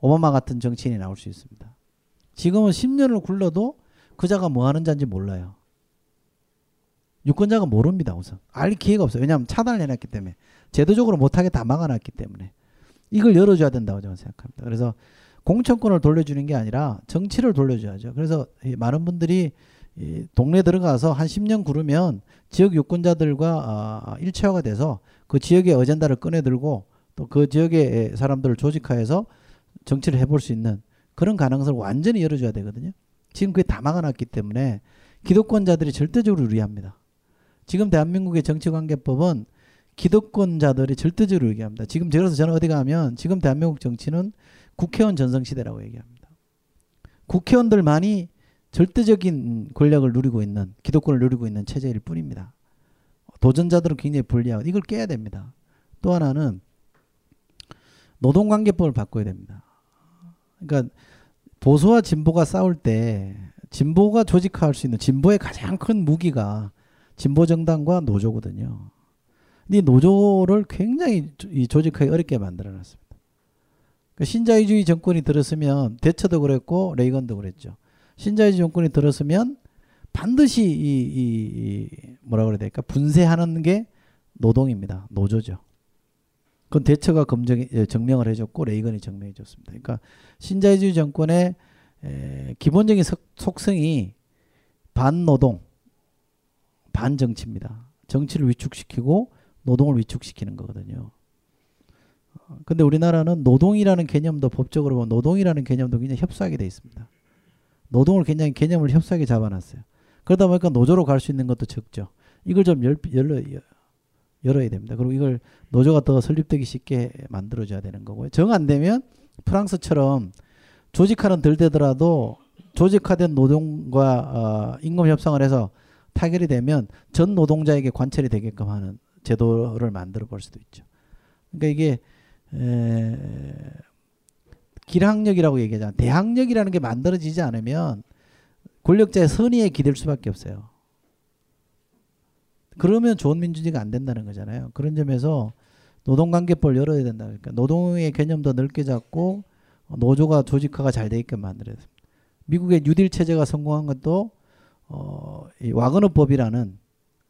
E: 오바마 같은 정치인이 나올 수 있습니다. 지금은 10년을 굴러도 그자가 뭐 하는 자인지 몰라요. 유권자가 모릅니다, 우선. 알 기회가 없어요. 왜냐하면 차단을 해놨기 때문에. 제도적으로 못하게 다 막아놨기 때문에. 이걸 열어줘야 된다고 저는 생각합니다. 그래서 공천권을 돌려주는 게 아니라 정치를 돌려줘야죠. 그래서 많은 분들이 동네 들어가서 한 10년 구르면 지역 유권자들과 아, 일체화가 돼서 그 지역의 어젠다를 꺼내들고 또 그 지역의 사람들을 조직화해서 정치를 해볼 수 있는 그런 가능성을 완전히 열어줘야 되거든요. 지금 그게 다 막아놨기 때문에 기득권자들이 절대적으로 유리합니다. 지금 대한민국의 정치관계법은 기득권자들이 절대적으로 유리합니다. 지금 그래서 저는 어디 가면 지금 대한민국 정치는 국회의원 전성시대라고 얘기합니다. 국회의원들만이 절대적인 권력을 누리고 있는 기득권을 누리고 있는 체제일 뿐입니다. 도전자들은 굉장히 불리하고 이걸 깨야 됩니다. 또 하나는 노동관계법을 바꿔야 됩니다. 그러니까 보수와 진보가 싸울 때 진보가 조직화할 수 있는 진보의 가장 큰 무기가 진보 정당과 노조거든요. 이 노조를 굉장히 조직하기 어렵게 만들어 놨습니다. 그러니까 신자유주의 정권이 들었으면 대처도 그랬고 레이건도 그랬죠. 신자유주의 정권이 들었으면 반드시 이, 이, 이 뭐라 그래야 될까 분쇄하는 게 노동입니다. 노조죠. 그건 대처가 검증 예, 정명을 해줬고 레이건이 정명해줬습니다. 그러니까 신자유주의 정권의 에, 기본적인 석, 속성이 반노동, 반정치입니다. 정치를 위축시키고 노동을 위축시키는 거거든요. 어, 근데 우리나라는 노동이라는 개념도 법적으로 보면 노동이라는 개념도 굉장히 협소하게 돼 있습니다. 노동을 굉장히 개념을 협소하게 잡아놨어요. 그러다 보니까 노조로 갈 수 있는 것도 적죠. 이걸 좀 열, 열어 열어야 됩니다. 그리고 이걸 노조가 더 설립되기 쉽게 만들어줘야 되는 거고요. 정 안 되면 프랑스처럼 조직화는 덜 되더라도 조직화된 노동과 어, 임금 협상을 해서 타결이 되면 전 노동자에게 관철이 되게끔 하는 제도를 만들어 볼 수도 있죠. 그러니까 이게 에, 길학력이라고 얘기하잖아. 대학력이라는 게 만들어지지 않으면 권력자의 선의에 기댈 수밖에 없어요. 그러면 좋은 민주주의가 안 된다는 거잖아요. 그런 점에서 노동관계법을 열어야 된다. 그러니까 노동의 개념도 넓게 잡고 노조가 조직화가 잘 되게끔 만들어야 됩니다. 미국의 뉴딜 체제가 성공한 것도 어, 이 와그너법이라는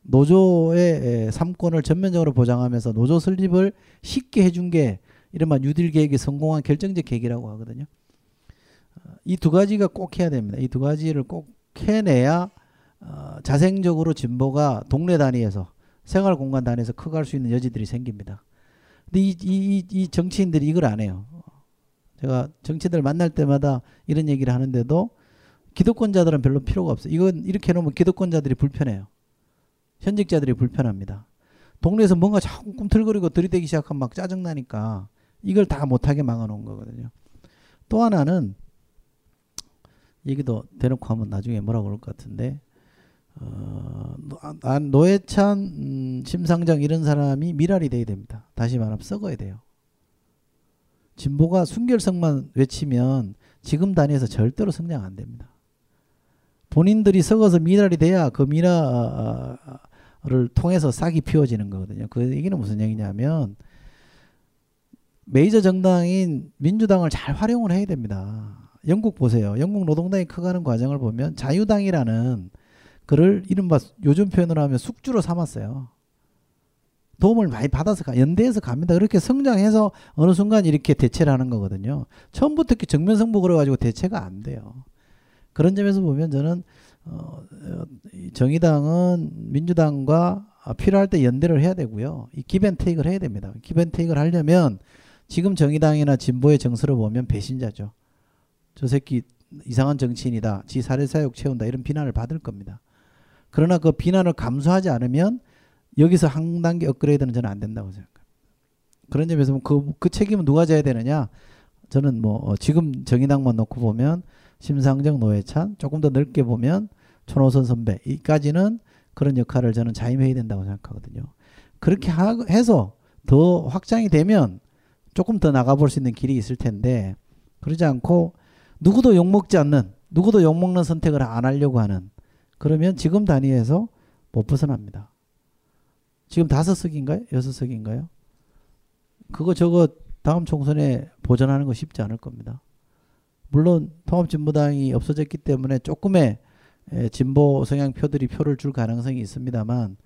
E: 노조의 삼권을 전면적으로 보장하면서 노조 설립을 쉽게 해준 게 이른바 뉴딜 계획이 성공한 결정적 계기라고 하거든요. 이 두 가지가 꼭 해야 됩니다. 이 두 가지를 꼭 해내야 어, 자생적으로 진보가 동네 단위에서 생활 공간 단위에서 커갈 수 있는 여지들이 생깁니다. 근데 이, 이, 이 정치인들이 이걸 안 해요. 제가 정치인들 만날 때마다 이런 얘기를 하는데도 기득권자들은 별로 필요가 없어요. 이건 이렇게 해놓으면 기득권자들이 불편해요. 현직자들이 불편합니다. 동네에서 뭔가 자꾸 꿈틀거리고 들이대기 시작하면 막 짜증나니까 이걸 다 못하게 막아놓은 거거든요. 또 하나는 얘기도 대놓고 하면 나중에 뭐라고 그럴 것 같은데 어, 아, 노회찬, 음, 심상정 이런 사람이 미랄이 돼야 됩니다. 다시 말하면 썩어야 돼요. 진보가 순결성만 외치면 지금 단위에서 절대로 성장 안 됩니다. 본인들이 썩어서 미랄이 돼야 그 미랄을 통해서 싹이 피워지는 거거든요. 그 얘기는 무슨 얘기냐면 메이저 정당인 민주당을 잘 활용을 해야 됩니다. 영국 보세요. 영국 노동당이 커가는 과정을 보면 자유당이라는 그를 이른바 요즘 표현으로 하면 숙주로 삼았어요. 도움을 많이 받아서 가, 연대해서 갑니다. 그렇게 성장해서 어느 순간 이렇게 대체를 하는 거거든요. 처음부터 이렇게 정면 승부 그래가지고 대체가 안 돼요. 그런 점에서 보면 저는 어, 정의당은 민주당과 필요할 때 연대를 해야 되고요. 이 기벤테이크를 해야 됩니다. 기벤테이크를 하려면 지금 정의당이나 진보의 정서를 보면 배신자죠. 저 새끼 이상한 정치인이다. 지 사례사욕 채운다. 이런 비난을 받을 겁니다. 그러나 그 비난을 감수하지 않으면 여기서 한 단계 업그레이드는 저는 안 된다고 생각합니다. 그런 점에서 그, 그 책임은 누가 져야 되느냐? 저는 뭐 어, 지금 정의당만 놓고 보면 심상정, 노회찬 조금 더 넓게 보면 천호선 선배 이까지는 그런 역할을 저는 자임해야 된다고 생각하거든요. 그렇게 하, 해서 더 확장이 되면 조금 더 나가볼 수 있는 길이 있을 텐데 그러지 않고 누구도 욕먹지 않는 누구도 욕먹는 선택을 안 하려고 하는 그러면 지금 단위에서 못 벗어납니다. 지금 다섯 석인가요? 여섯 석인가요? 그거 저거 다음 총선에 보전하는 거 쉽지 않을 겁니다. 물론 통합진보당이 없어졌기 때문에 조금의 진보 성향 표들이 표를 줄 가능성이 있습니다만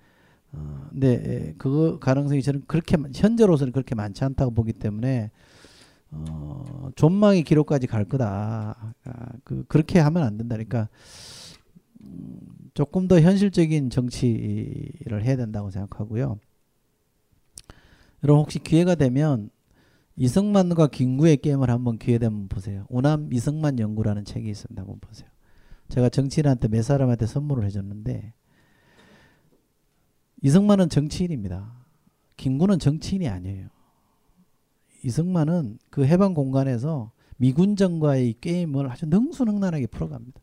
E: 어, 근데 그 가능성이 저는 그렇게 현재로서는 그렇게 많지 않다고 보기 때문에 어, 존망의 기록까지 갈 거다. 아, 그 그렇게 하면 안 된다니까. 음, 조금 더 현실적인 정치를 해야 된다고 생각하고요. 여러분 혹시 기회가 되면 이승만과 김구의 게임을 한번 기회 되면 보세요. 우남 이승만 연구라는 책이 있습니다. 한번 보세요. 제가 정치인한테 몇 사람한테 선물을 해줬는데 이승만은 정치인입니다. 김구는 정치인이 아니에요. 이승만은 그 해방 공간에서 미군정과의 게임을 아주 능수능란하게 풀어갑니다.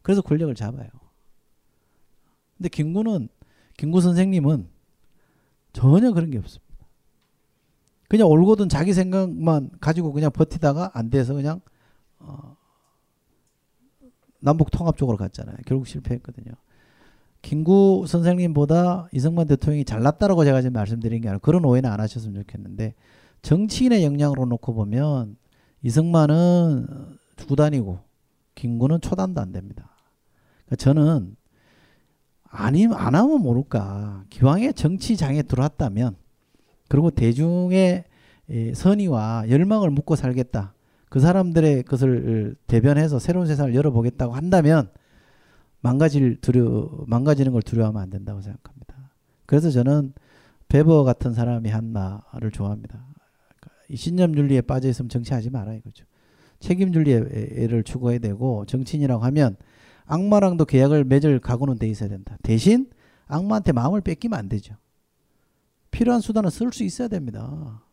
E: 그래서 권력을 잡아요. 근데 김구는 김구 선생님은 전혀 그런 게 없습니다. 그냥 올고든 자기 생각만 가지고 그냥 버티다가 안 돼서 그냥 어 남북 통합 쪽으로 갔잖아요. 결국 실패했거든요. 김구 선생님보다 이승만 대통령이 잘났다라고 제가 지금 말씀드린 게 아니라 그런 오해는 안 하셨으면 좋겠는데 정치인의 역량으로 놓고 보면 이승만은 구단이고 김구는 초단도 안 됩니다. 그러니까 저는 아니면 안 하면 모를까 기왕에 정치장에 들어왔다면 그리고 대중의 선의와 열망을 묻고 살겠다. 그 사람들의 것을 대변해서 새로운 세상을 열어보겠다고 한다면 망가질 두려 망가지는 걸 두려워하면 안 된다고 생각합니다. 그래서 저는 베버 같은 사람이 한 말을 좋아합니다. 이 신념 윤리에 빠져 있으면 정치하지 마라 이거죠. 책임 윤리를 추구해야 되고 정치인이라고 하면 악마랑도 계약을 맺을 각오는 돼 있어야 된다. 대신 악마한테 마음을 뺏기면 안 되죠. 필요한 수단은 쓸 수 있어야 됩니다.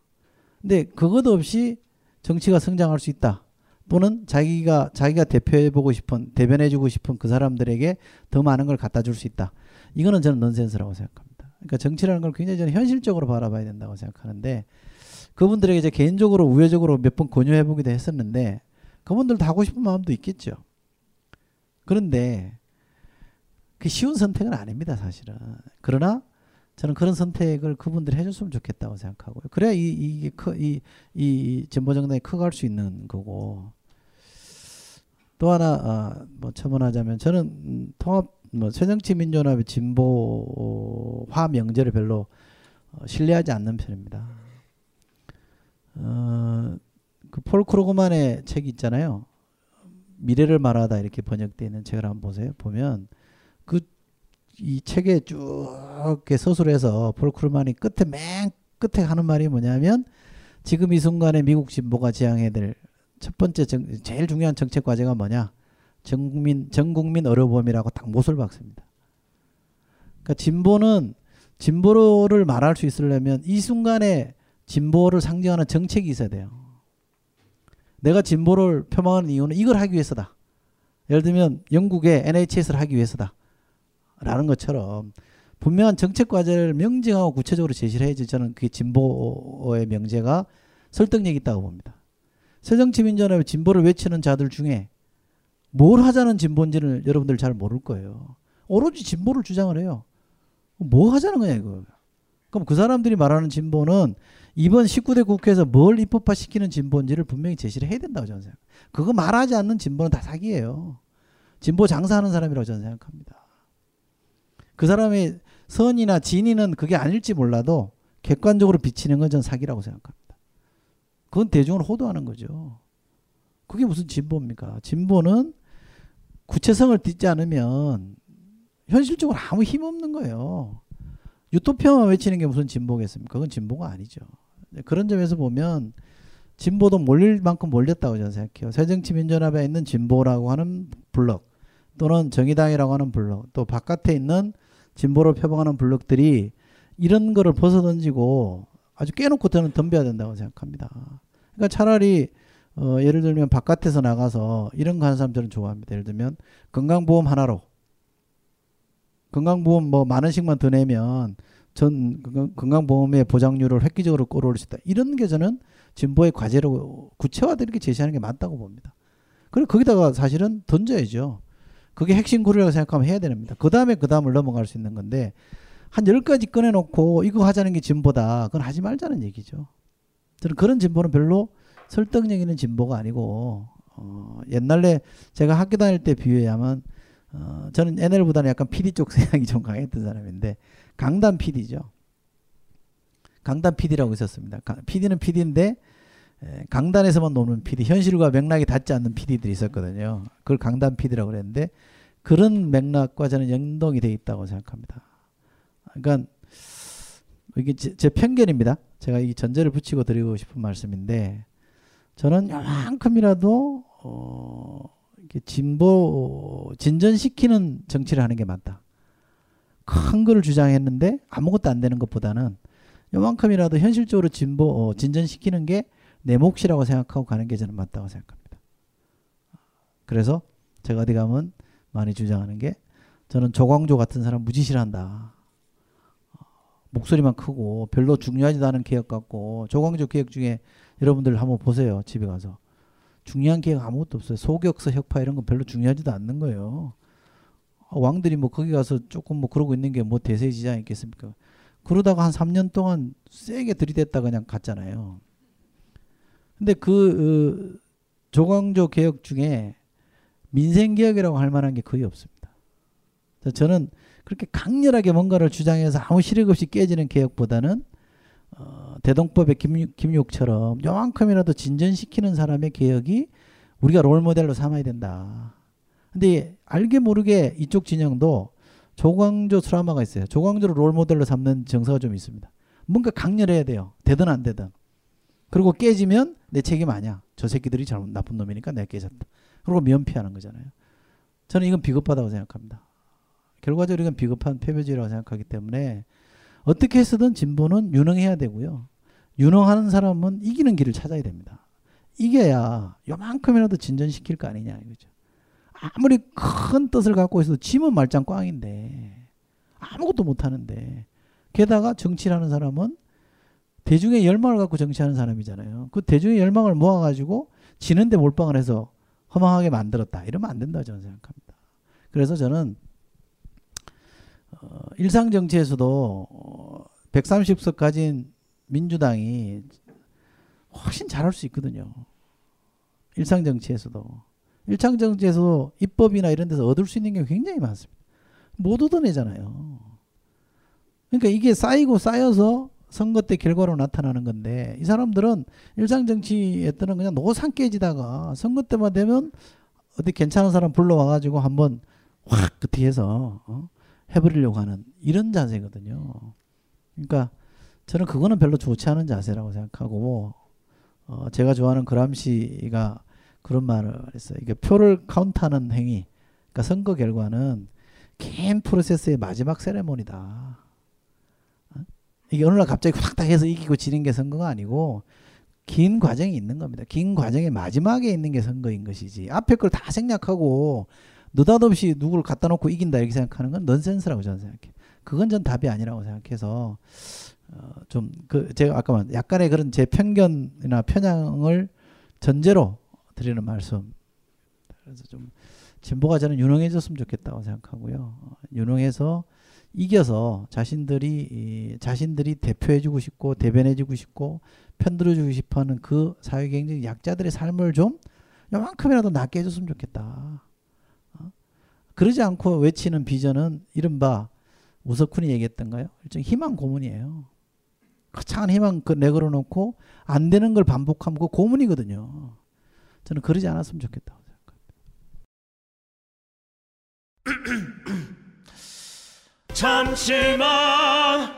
E: 근데 그것 없이 정치가 성장할 수 있다. 또는 자기가 자기가 대표해 보고 싶은 대변해 주고 싶은 그 사람들에게 더 많은 걸 갖다 줄 수 있다. 이거는 저는 넌센스라고 생각합니다. 그러니까 정치라는 걸 굉장히 저는 현실적으로 바라봐야 된다고 생각하는데 그분들에게 이제 개인적으로 우회적으로 몇 번 권유해 보기도 했었는데 그분들도 하고 싶은 마음도 있겠죠. 그런데 그 쉬운 선택은 아닙니다, 사실은. 그러나 저는 그런 선택을 그분들이 해줬으면 좋겠다고 생각하고요. 그래야 이 이게 크이 이 진보 정당이 커갈 수 있는 거고 또 하나 어, 뭐 첨언하자면 저는 음, 통합 뭐 새정치민주연합의 진보화 명제를 별로 어, 신뢰하지 않는 편입니다. 어, 그 폴 크로그만의 책 있잖아요. 미래를 말하다 이렇게 번역되어 있는 책을 한번 보세요. 보면 그 이 책에 쭉 서술해서 폴 크루만이 끝에 맨 끝에 하는 말이 뭐냐면 지금 이 순간에 미국 진보가 지향해야 될 첫 번째 정, 제일 중요한 정책 과제가 뭐냐? 전 국민 전 국민 의료보험이라고 딱 못을 박습니다. 그러니까 진보는 진보를 말할 수 있으려면 이 순간에 진보를 상징하는 정책이 있어야 돼요. 내가 진보를 표방하는 이유는 이걸 하기 위해서다. 예를 들면 영국의 NHS를 하기 위해서다. 라는 것처럼 분명한 정책 과제를 명징하고 구체적으로 제시를 해야지 저는 그게 진보의 명제가 설득력 있다고 봅니다. 새정치민주연합의 진보를 외치는 자들 중에 뭘 하자는 진보인지를 여러분들 잘 모를 거예요. 오로지 진보를 주장을 해요. 뭐 하자는 거냐 이거. 그럼 그 사람들이 말하는 진보는 이번 19대 국회에서 뭘 입법화시키는 진보인지를 분명히 제시를 해야 된다고 저는 생각합니다. 그거 말하지 않는 진보는 다 사기예요. 진보 장사하는 사람이라고 저는 생각합니다. 그 사람의 선이나 진위는 그게 아닐지 몰라도 객관적으로 비치는 건 전 사기라고 생각합니다. 그건 대중을 호도하는 거죠. 그게 무슨 진보입니까? 진보는 구체성을 딛지 않으면 현실적으로 아무 힘 없는 거예요. 유토피아만 외치는 게 무슨 진보겠습니까? 그건 진보가 아니죠. 그런 점에서 보면 진보도 몰릴 만큼 몰렸다고 저는 생각해요. 새정치민주연합에 있는 진보라고 하는 블록 또는 정의당이라고 하는 블록 또 바깥에 있는 진보를 표방하는 블록들이 이런 거를 벗어던지고 아주 깨놓고 저는 덤벼야 된다고 생각합니다. 그러니까 차라리 어, 예를 들면 바깥에서 나가서 이런 거 하는 사람 저는 좋아합니다. 예를 들면 건강보험 하나로 건강보험 뭐 만 원씩만 더 내면 전 건강보험의 보장률을 획기적으로 있다. 이런 게 저는 진보의 과제로 구체화되게 이렇게 제시하는 게 맞다고 봅니다. 그리고 거기다가 사실은 던져야죠. 그게 핵심 고리라고 생각하면 해야 됩니다. 그 다음에 그 다음을 넘어갈 수 있는 건데 한 열가지 꺼내놓고 이거 하자는 게 진보다 그건 하지 말자는 얘기죠. 저는 그런 진보는 별로 설득력 있는 진보가 아니고 어, 옛날에 제가 학교 다닐 때 비유하면 어, 저는 NL보다는 약간 PD 쪽 성향이 좀 강했던 사람인데 강단 PD죠. 강단 PD라고 있었습니다. PD는 PD인데 에, 강단에서만 노는 PD, 현실과 맥락이 닿지 않는 PD들이 있었거든요. 그걸 강단 PD라고 그랬는데 그런 맥락과 저는 연동이 돼 있다고 생각합니다. 그러니까 이게 제, 제 편견입니다. 제가 이 전제를 붙이고 드리고 싶은 말씀인데 저는 요만큼이라도 어, 이렇게 진보 진전시키는 정치를 하는 게 맞다. 큰 거를 주장했는데 아무것도 안 되는 것보다는 요만큼이라도 현실적으로 진보 어, 진전시키는 게 내 몫이라고 생각하고 가는 게 저는 맞다고 생각합니다. 그래서 제가 어디 가면 많이 주장하는 게 저는 조광조 같은 사람 무지 싫어한다. 목소리만 크고 별로 중요하지도 않은 개혁 같고 조광조 개혁 중에 여러분들 한번 보세요 집에 가서 중요한 개혁 아무것도 없어요 소격서 혁파 이런 건 별로 중요하지도 않는 거예요 왕들이 뭐 거기 가서 조금 뭐 그러고 있는 게 뭐 대세 지장 있겠습니까? 그러다가 한 3년 동안 세게 들이댔다 그냥 갔잖아요. 근데 그 어, 조광조 개혁 중에 민생 개혁이라고 할 만한 게 거의 없습니다. 저는 그렇게 강렬하게 뭔가를 주장해서 아무 실익 없이 깨지는 개혁보다는 어, 대동법의 김육, 김육처럼 요만큼이라도 진전시키는 사람의 개혁이 우리가 롤 모델로 삼아야 된다. 근데 알게 모르게 이쪽 진영도 조광조 트라우마가 있어요. 조광조를 롤 모델로 삼는 정서가 좀 있습니다. 뭔가 강렬해야 돼요. 되든 안 되든. 그리고 깨지면 내 책임 아니야. 저 새끼들이 잘못 나쁜 놈이니까 내가 깨졌다. 그리고 면피하는 거잖아요. 저는 이건 비겁하다고 생각합니다. 결과적으로 이건 비겁한 패배주의라고 생각하기 때문에 어떻게 해서든 진보는 유능해야 되고요. 유능하는 사람은 이기는 길을 찾아야 됩니다. 이겨야 요만큼이라도 진전시킬 거 아니냐 이거죠. 아무리 큰 뜻을 갖고 있어도 지면 말짱 꽝인데 아무것도 못하는데 게다가 정치라는 사람은 대중의 열망을 갖고 정치하는 사람이잖아요. 그 대중의 열망을 모아가지고 지는데 몰빵을 해서 허망하게 만들었다. 이러면 안 된다고 저는 생각합니다. 그래서 저는 어, 일상 정치에서도 어, 130석 가진 민주당이 훨씬 잘할 수 있거든요. 일상 정치에서도 일상 정치에서도 입법이나 이런 데서 얻을 수 있는 게 굉장히 많습니다. 못 얻어내잖아요. 그러니까 이게 쌓이고 쌓여서 선거 때 결과로 나타나는 건데 이 사람들은 일상 정치에 때는 그냥 노상 깨지다가 선거 때만 되면 어디 괜찮은 사람 불러와 가지고 한번 확 끝이 해서 어? 해버리려고 하는 이런 자세거든요. 그러니까 저는 그거는 별로 좋지 않은 자세라고 생각하고 어, 제가 좋아하는 그람시가 그런 말을 했어요. 이게 표를 카운트하는 행위, 그러니까 선거 결과는 긴 프로세스의 마지막 세레모니다. 어? 이게 어느 날 갑자기 확 해서 이기고 지는 게 선거가 아니고 긴 과정이 있는 겁니다. 긴 과정의 마지막에 있는 게 선거인 것이지. 앞에 걸 다 생략하고 느닷없이 누구를 갖다 놓고 이긴다 이렇게 생각하는 건 넌센스라고 저는 생각해요. 그건 전 답이 아니라고 생각해서 어, 좀그 제가 아까 말 약간의 그런 제 편견이나 편향을 전제로 드리는 말씀. 그래서 좀 진보가 저는 유능해졌으면 좋겠다고 생각하고요. 어, 유능해서 이겨서 자신들이 이, 자신들이 대표해주고 싶고 대변해주고 싶고 편들어주고 싶어하는 그 사회 경쟁 약자들의 삶을 좀 요만큼이라도 낫게 해줬으면 좋겠다. 어? 그러지 않고 외치는 비전은 이른바 우석훈이 얘기했던가요? 일종 희망 고문이에요. 거창한 희망 그 내걸어 놓고 안 되는 걸 반복하면 그 고문이거든요. 저는 그러지 않았으면 좋겠다고
K: 생각합니다. 잠시만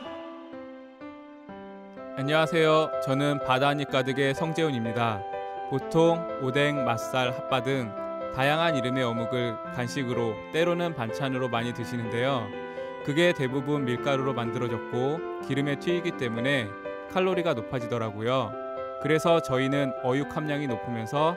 L: 안녕하세요. 저는 바다니 가득의 성재훈입니다. 보통 오뎅, 맛살, 핫바 등 다양한 이름의 어묵을 간식으로 때로는 반찬으로 많이 드시는데요. 그게 대부분 밀가루로 만들어졌고 기름에 튀기기 때문에 칼로리가 높아지더라고요. 그래서 저희는 어육 함량이 높으면서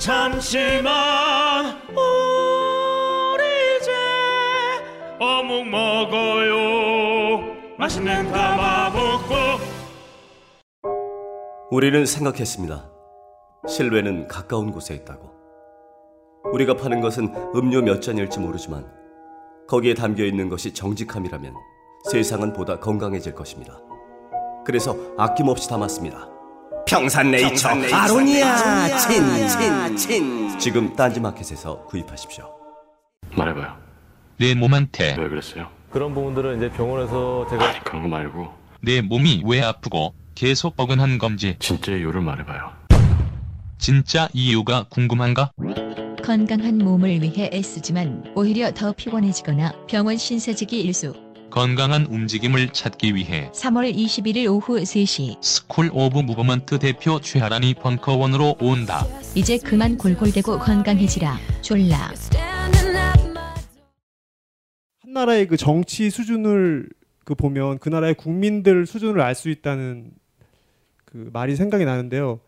K: 잠시만 우리 이제 어묵 먹어요 맛있는 감아볶고
M: 우리는 생각했습니다. 실외는 가까운 곳에 있다고. 우리가 파는 것은 음료 몇 잔일지 모르지만 거기에 담겨 있는 것이 정직함이라면 세상은 보다 건강해질 것입니다. 그래서 아낌없이 담았습니다. 평산네이처,
N: 평산네이처
M: 아로니아
N: 친,
M: 친, 친. 지금 딴지마켓에서 구입하십시오.
O: 말해봐요.
C: 내 몸한테
O: 왜 그랬어요? 그런 부분들은 이제 병원에서 제가 아니, 그런 거 말고
C: 내 몸이 왜 아프고 계속 어긋한 건지
O: 진짜 이유를 말해봐요.
C: 진짜 이유가 궁금한가?
D: 건강한 몸을 위해 애쓰지만 오히려 더 피곤해지거나 병원 신세지기 일쑤.
C: 건강한 움직임을 찾기 위해
D: 3월 21일 오후 3시
C: School of Movement 대표 최하란이 벙커원으로 온다.
D: 이제 그만 골골대고 건강해지라. 졸라.
P: 한 나라의 그 정치 수준을 그 보면 그 나라의 국민들 수준을 알 수 있다는 그 말이 생각이 나는데요.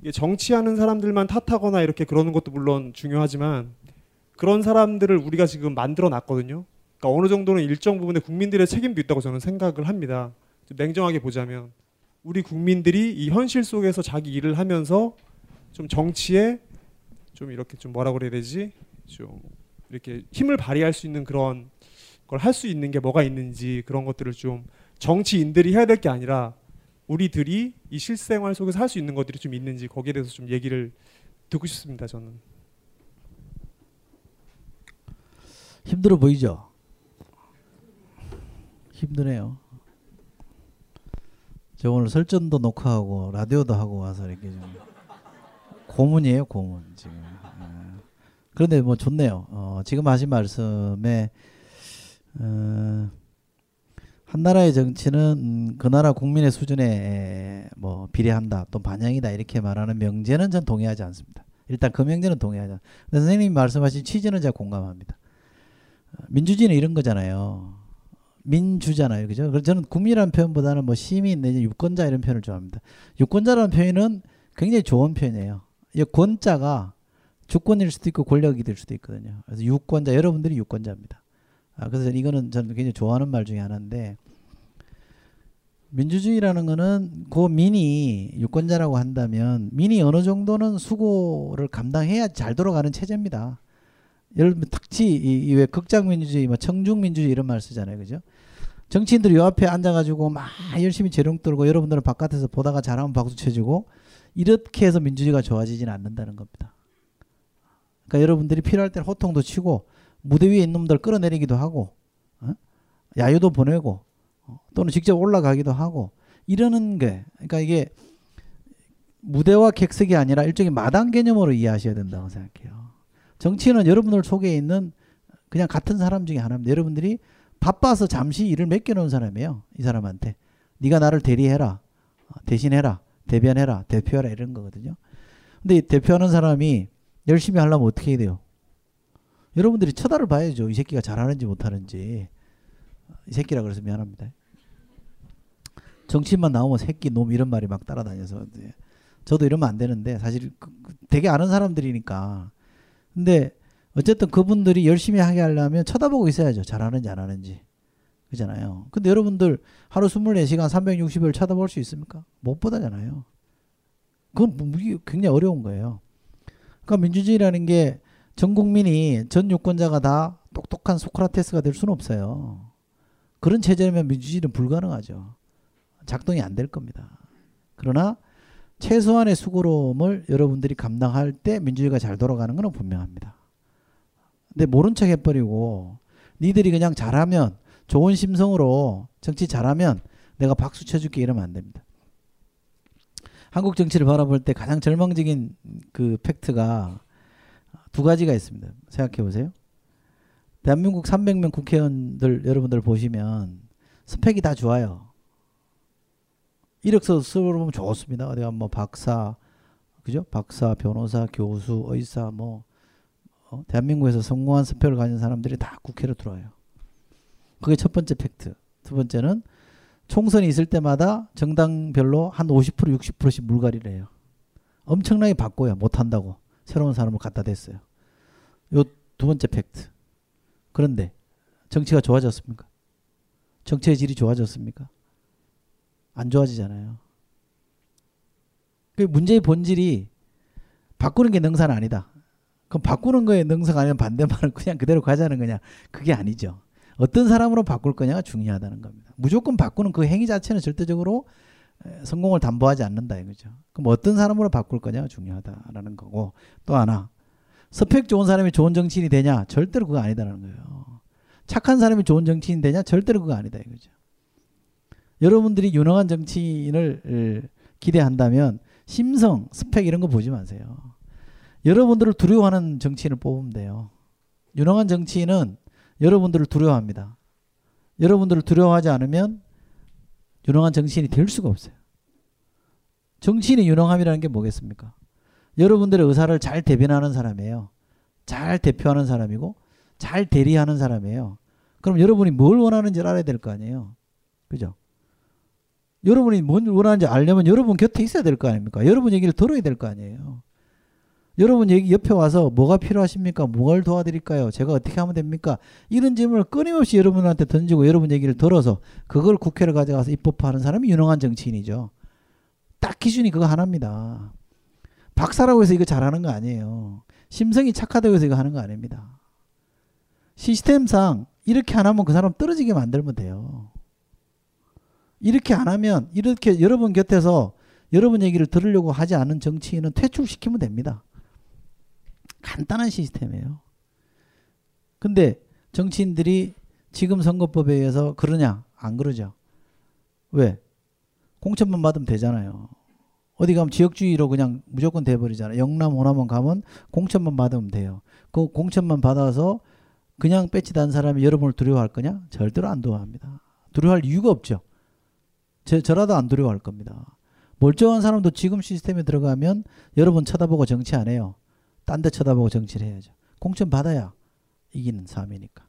P: 이게 정치하는 사람들만 탓하거나 이렇게 그러는 것도 물론 중요하지만 그런 사람들을 우리가 지금 만들어 놨거든요. 그러니까 어느 정도는 일정 부분의 국민들의 책임도 있다고 저는 생각을 합니다. 냉정하게 보자면 우리 국민들이 이 현실 속에서 자기 일을 하면서 좀 정치에 좀 이렇게 좀 뭐라 그래야 되지? 좀 이렇게 힘을 발휘할 수 있는 그런 걸 할 수 있는 게 뭐가 있는지 그런 것들을 좀 정치인들이 해야 될 게 아니라 우리들이 이 실생활 속에서 할 수 있는 것들이 좀 있는지 거기에 대해서 좀 얘기를 듣고 싶습니다. 저는
E: 힘들어 보이죠. 힘드네요. 저 오늘 설전도 녹화하고 라디오도 하고 와서 이렇게 좀 고문이에요 고문 지금. 예. 그런데 뭐 좋네요. 어, 지금 하신 말씀에 어, 한 나라의 정치는 음, 그 나라 국민의 수준에 뭐 비례한다 또 반영이다 이렇게 말하는 명제는 전 동의하지 않습니다. 일단 그 명제는 동의하지 않습니다. 선생님이 말씀하신 취지는 제가 공감합니다. 어, 민주주의는 이런 거잖아요. 민주잖아요. 그죠? 그래서 저는 국민이라는 표현보다는 뭐 시민 내지 유권자 이런 표현을 좋아합니다. 유권자라는 표현은 굉장히 좋은 표현이에요. 이 권자가 주권일 수도 있고 권력이 될 수도 있거든요. 그래서 유권자 여러분들이 유권자입니다. 아, 그래서 이거는 저는 굉장히 좋아하는 말 중에 하나인데 민주주의라는 거는 그 민이 유권자라고 한다면 민이 어느 정도는 수고를 감당해야 잘 돌아가는 체제입니다. 예를 들면 특히 이왜 극장 민주주의, 뭐 청중 민주주의 이런 말 쓰잖아요, 그죠? 정치인들이 요 앞에 앉아가지고 막 열심히 재롱 떨고 여러분들은 바깥에서 보다가 잘하면 박수 쳐주고 이렇게 해서 민주주의가 좋아지지는 않는다는 겁니다. 그러니까 여러분들이 필요할 때는 호통도 치고 무대 위에 있는 놈들 끌어내리기도 하고 어? 야유도 보내고 어? 또는 직접 올라가기도 하고 이러는 게 그러니까 이게 무대와 객석이 아니라 일종의 마당 개념으로 이해하셔야 된다고 생각해요. 정치인은 여러분들 속에 있는 그냥 같은 사람 중에 하나입니다. 여러분들이 바빠서 잠시 일을 맡겨놓은 사람이에요. 이 사람한테 네가 나를 대리해라, 어, 대신해라, 대변해라, 대표해라 이런 거거든요. 근데 대표하는 사람이 열심히 하려면 어떻게 해야 돼요? 여러분들이 쳐다를 봐야죠. 이 새끼가 잘하는지 못하는지. 이 새끼라 그래서 미안합니다. 정치인만 나오면 새끼 놈 이런 말이 막 따라다녀서 저도 이러면 안 되는데 사실 그, 그 되게 아는 사람들이니까. 근데 어쨌든 그분들이 열심히 하게 하려면 쳐다보고 있어야죠. 잘하는지 안 하는지. 그잖아요. 근데 여러분들 하루 24시간 360일 쳐다볼 수 있습니까? 못 보다잖아요. 그건 뭐 굉장히 어려운 거예요. 그러니까 민주주의라는 게 전 국민이 전 유권자가 다 똑똑한 소크라테스가 될 수는 없어요. 그런 체제면 민주주의는 불가능하죠. 작동이 안 될 겁니다. 그러나 최소한의 수고로움을 여러분들이 감당할 때 민주주의가 잘 돌아가는 건 분명합니다. 근데 모른 척 해버리고 니들이 그냥 잘하면 좋은 심성으로 정치 잘하면 내가 박수 쳐줄게 이러면 안 됩니다. 한국 정치를 바라볼 때 가장 절망적인 그 팩트가 두 가지가 있습니다. 생각해 보세요. 대한민국 300명 국회의원들 여러분들 보시면 스펙이 다 좋아요. 이력서 써보면 좋습니다. 어디 뭐 박사, 그죠? 박사, 변호사, 교수, 의사, 뭐 어? 대한민국에서 성공한 스펙을 가진 사람들이 다 국회로 들어와요. 그게 첫 번째 팩트. 두 번째는 총선이 있을 때마다 정당별로 한 50% 60%씩 물갈이를 해요. 엄청나게 바꿔요. 못한다고. 새로운 사람을 갖다 댔어요. 요 두 번째 팩트. 그런데 정치가 좋아졌습니까? 정치의 질이 좋아졌습니까? 안 좋아지잖아요. 그 문제의 본질이 바꾸는 게 능사는 아니다. 그럼 바꾸는 거에 능사가 아니면 반대말은 그냥 그대로 가자는 거냐? 그게 아니죠. 어떤 사람으로 바꿀 거냐가 중요하다는 겁니다. 무조건 바꾸는 그 행위 자체는 절대적으로 성공을 담보하지 않는다 이거죠. 그럼 어떤 사람으로 바꿀 거냐가 중요하다라는 거고 또 하나 스펙 좋은 사람이 좋은 정치인이 되냐? 절대로 그거 아니다라는 거예요. 착한 사람이 좋은 정치인 되냐? 절대로 그거 아니다 이거죠. 여러분들이 유능한 정치인을 기대한다면 심성, 스펙 이런 거 보지 마세요. 여러분들을 두려워하는 정치인을 뽑으면 돼요. 유능한 정치인은 여러분들을 두려워합니다. 여러분들을 두려워하지 않으면 유능한 정치인이 될 수가 없어요. 정치인의 유능함이라는 게 뭐겠습니까? 여러분들의 의사를 잘 대변하는 사람이에요. 잘 대표하는 사람이고 잘 대리하는 사람이에요. 그럼 여러분이 뭘 원하는지를 알아야 될 거 아니에요. 그죠? 여러분이 뭘 원하는지 알려면 여러분 곁에 있어야 될 거 아닙니까? 여러분 얘기를 들어야 될 거 아니에요. 여러분 얘기 옆에 와서 뭐가 필요하십니까? 뭘 도와드릴까요? 제가 어떻게 하면 됩니까? 이런 질문을 끊임없이 여러분한테 던지고 여러분 얘기를 들어서 그걸 국회를 가져가서 입법하는 사람이 유능한 정치인이죠. 딱 기준이 그거 하나입니다. 박사라고 해서 이거 잘하는 거 아니에요. 심성이 착하다고 해서 이거 하는 거 아닙니다. 시스템상 이렇게 안 하면 그 사람 떨어지게 만들면 돼요. 이렇게 안 하면 이렇게 여러분 곁에서 여러분 얘기를 들으려고 하지 않은 정치인은 퇴출시키면 됩니다. 간단한 시스템이에요. 근데 정치인들이 지금 선거법에 의해서 그러냐? 안 그러죠. 왜? 공천만 받으면 되잖아요. 어디 가면 지역주의로 그냥 무조건 돼버리잖아요. 영남, 호남만 가면 공천만 받으면 돼요. 그 공천만 받아서 그냥 배치단 사람이 여러분을 두려워할 거냐? 절대로 안 두려워합니다. 두려워할 이유가 없죠. 저, 저라도 안 두려워할 겁니다. 멀쩡한 사람도 지금 시스템에 들어가면 여러분 쳐다보고 정치 안 해요. 딴 데 쳐다보고 정치를 해야죠. 공천 받아야 이기는 삶이니까.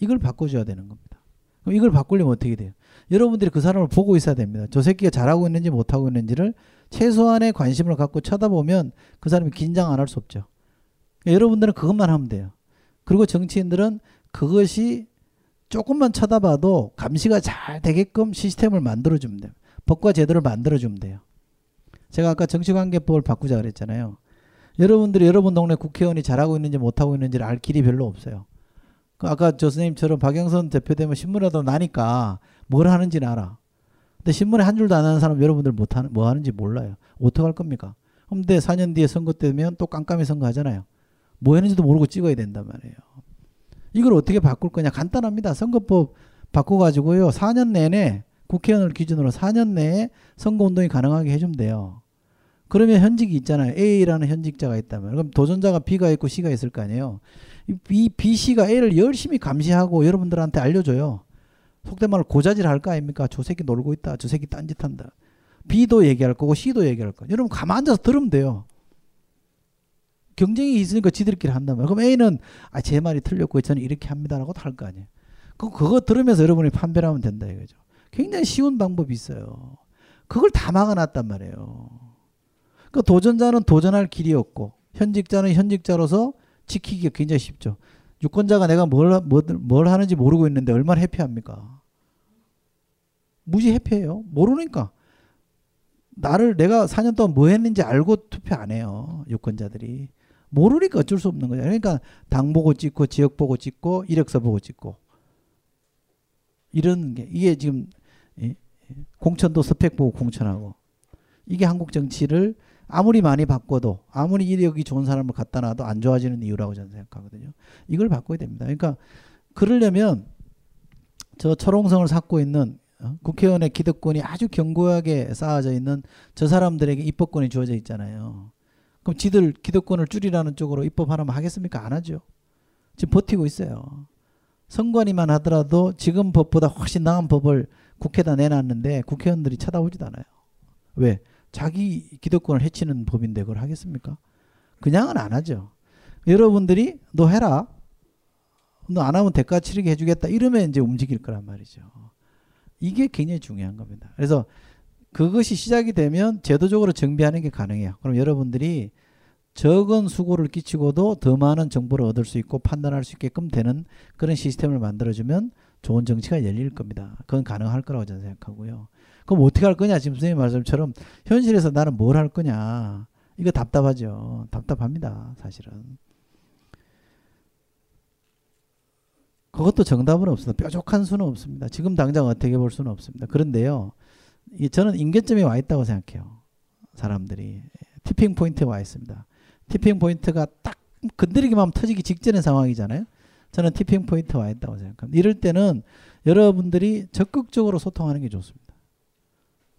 E: 이걸 바꿔줘야 되는 겁니다. 그럼 이걸 바꾸려면 어떻게 돼요? 여러분들이 그 사람을 보고 있어야 됩니다. 저 새끼가 잘하고 있는지 못하고 있는지를 최소한의 관심을 갖고 쳐다보면 그 사람이 긴장 안 할 수 없죠. 그러니까 여러분들은 그것만 하면 돼요. 그리고 정치인들은 그것이 조금만 쳐다봐도 감시가 잘 되게끔 시스템을 만들어주면 돼요. 법과 제도를 만들어주면 돼요. 제가 아까 정치관계법을 바꾸자 그랬잖아요. 여러분들이 여러분 동네 국회의원이 잘하고 있는지 못하고 있는지를 알 길이 별로 없어요. 그 아까 저 선생님처럼 박영선 대표 되면 신문에도 나니까 뭘 하는지는 알아. 근데 신문에 한 줄도 안 하는 사람 여러분들 못 하는 뭐 하는지 몰라요. 어떡할 겁니까? 근데 4년 뒤에 선거 되면 또 깜깜이 선거 하잖아요. 뭐 했는지도 모르고 찍어야 된단 말이에요. 이걸 어떻게 바꿀 거냐? 간단합니다. 선거법 바꿔가지고요. 4년 내내 국회의원을 기준으로 4년 내에 선거운동이 가능하게 해주면 돼요. 그러면 현직이 있잖아요. A라는 현직자가 있다면. 그럼 도전자가 B가 있고 C가 있을 거 아니에요. 이 B, C가 A를 열심히 감시하고 여러분들한테 알려줘요. 속된 말로 고자질 할 거 아닙니까? 저 새끼 놀고 있다. 저 새끼 딴짓한다. B도 얘기할 거고 C도 얘기할 거. 여러분 가만 앉아서 들으면 돼요. 경쟁이 있으니까 지들끼리 한단 말이에요. 그럼 A는 아, 제 말이 틀렸고 저는 이렇게 합니다라고 할거 아니에요. 그 그거 들으면서 여러분이 판별하면 를 된다 이거죠. 굉장히 쉬운 방법이 있어요. 그걸 다 막아놨단 말이에요. 그 도전자는 도전할 길이 없고 현직자는 현직자로서 지키기가 굉장히 쉽죠. 유권자가 내가 뭘, 뭘, 뭘 하는지 모르고 있는데 얼마나 해피합니까? 무지 해피해요. 모르니까. 나를 내가 4년 동안 뭐 했는지 알고 투표 안 해요. 유권자들이. 모르니까 어쩔 수 없는 거죠. 그러니까 당 보고 찍고 지역 보고 찍고 이력서 보고 찍고 이런 게 이게 지금 공천도 스펙 보고 공천하고 이게 한국 정치를 아무리 많이 바꿔도 아무리 이력이 좋은 사람을 갖다 놔도 안 좋아지는 이유라고 저는 생각하거든요. 이걸 바꿔야 됩니다. 그러니까 그러려면 저 철옹성을 쌓고 있는 어? 국회의원의 기득권이 아주 견고하게 쌓아져 있는 저 사람들에게 입법권이 주어져 있잖아요. 그럼 지들 기득권을 줄이라는 쪽으로 입법 하나만 하겠습니까? 안 하죠. 지금 버티고 있어요. 선관위만 하더라도 지금 법보다 훨씬 나은 법을 국회에다 내놨는데 국회의원들이 쳐다보지도 않아요. 왜? 자기 기득권을 해치는 법인데 그걸 하겠습니까? 그냥은 안 하죠. 여러분들이 너 해라. 너 안 하면 대가 치르게 해주겠다. 이러면 이제 움직일 거란 말이죠. 이게 굉장히 중요한 겁니다. 그래서 그것이 시작이 되면 제도적으로 정비하는 게 가능해요. 그럼 여러분들이 적은 수고를 끼치고도 더 많은 정보를 얻을 수 있고 판단할 수 있게끔 되는 그런 시스템을 만들어주면 좋은 정치가 열릴 겁니다. 그건 가능할 거라고 저는 생각하고요. 그럼 어떻게 할 거냐? 지금 선생님 말씀처럼 현실에서 나는 뭘 할 거냐? 이거 답답하죠. 답답합니다. 사실은. 그것도 정답은 없습니다. 뾰족한 수는 없습니다. 지금 당장 어떻게 볼 수는 없습니다. 그런데요. 저는 임계점에 와 있다고 생각해요. 사람들이. 티핑 포인트에 와 있습니다. tipping point가 딱 건드리기만 하면 터지기 직전의 상황이잖아요. 저는 tipping point에 와 있다고 생각합니다. 이럴 때는 여러분들이 적극적으로 소통하는 게 좋습니다.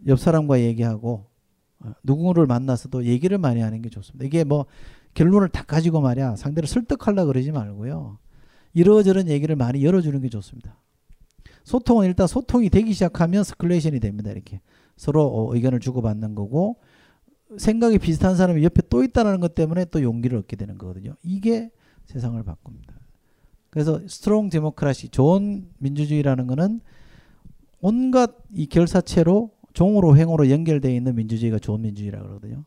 E: 옆 사람과 얘기하고 어, 누구를 만나서도 얘기를 많이 하는 게 좋습니다. 이게 뭐 결론을 다 가지고 말이야 상대를 설득하려 그러지 말고요. 이러저런 얘기를 많이 열어주는 게 좋습니다. 소통은 일단 소통이 되기 시작하면 escalation이 됩니다. 이렇게 서로 어, 의견을 주고받는 거고 생각이 비슷한 사람이 옆에 또 있다는 것 때문에 또 용기를 얻게 되는 거거든요. 이게 세상을 바꿉니다. 그래서 strong democracy 좋은 민주주의라는 거는 온갖 이 결사체로 종으로 횡으로 연결되어 있는 민주주의가 좋은 민주주의라고 그러거든요.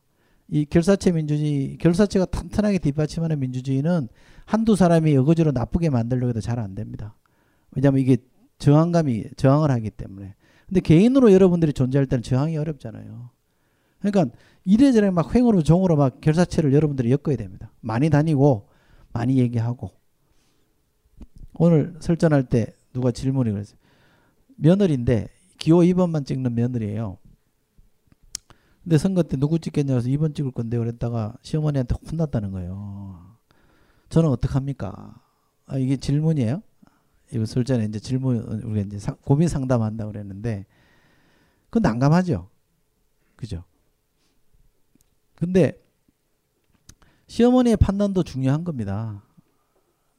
E: 이 결사체 민주주의, 결사체가 탄탄하게 뒷받침하는 민주주의는 한두 사람이 어거지로 나쁘게 만들려고 해도 잘 안 됩니다. 왜냐하면 이게 저항감이 저항을 하기 때문에. 근데 개인으로 여러분들이 존재할 때는 저항이 어렵잖아요. 그러니까 이래저래 막 횡으로 종으로 막 결사체를 여러분들이 엮어야 됩니다. 많이 다니고 많이 얘기하고 오늘 설전할 때 누가 질문이 그랬어요. 며느리인데 기호 2번만 찍는 며느리예요. 근데 선거 때 누구 찍겠냐 해서 2번 찍을 건데 그랬다가 시어머니한테 혼났다는 거예요. 저는 어떡합니까? 아, 이게 질문이에요? 이거 설 전에 이제 질문 우리가 이제 상- 고민 상담한다 고 그랬는데 그 난감하죠. 그죠? 근데 시어머니의 판단도 중요한 겁니다.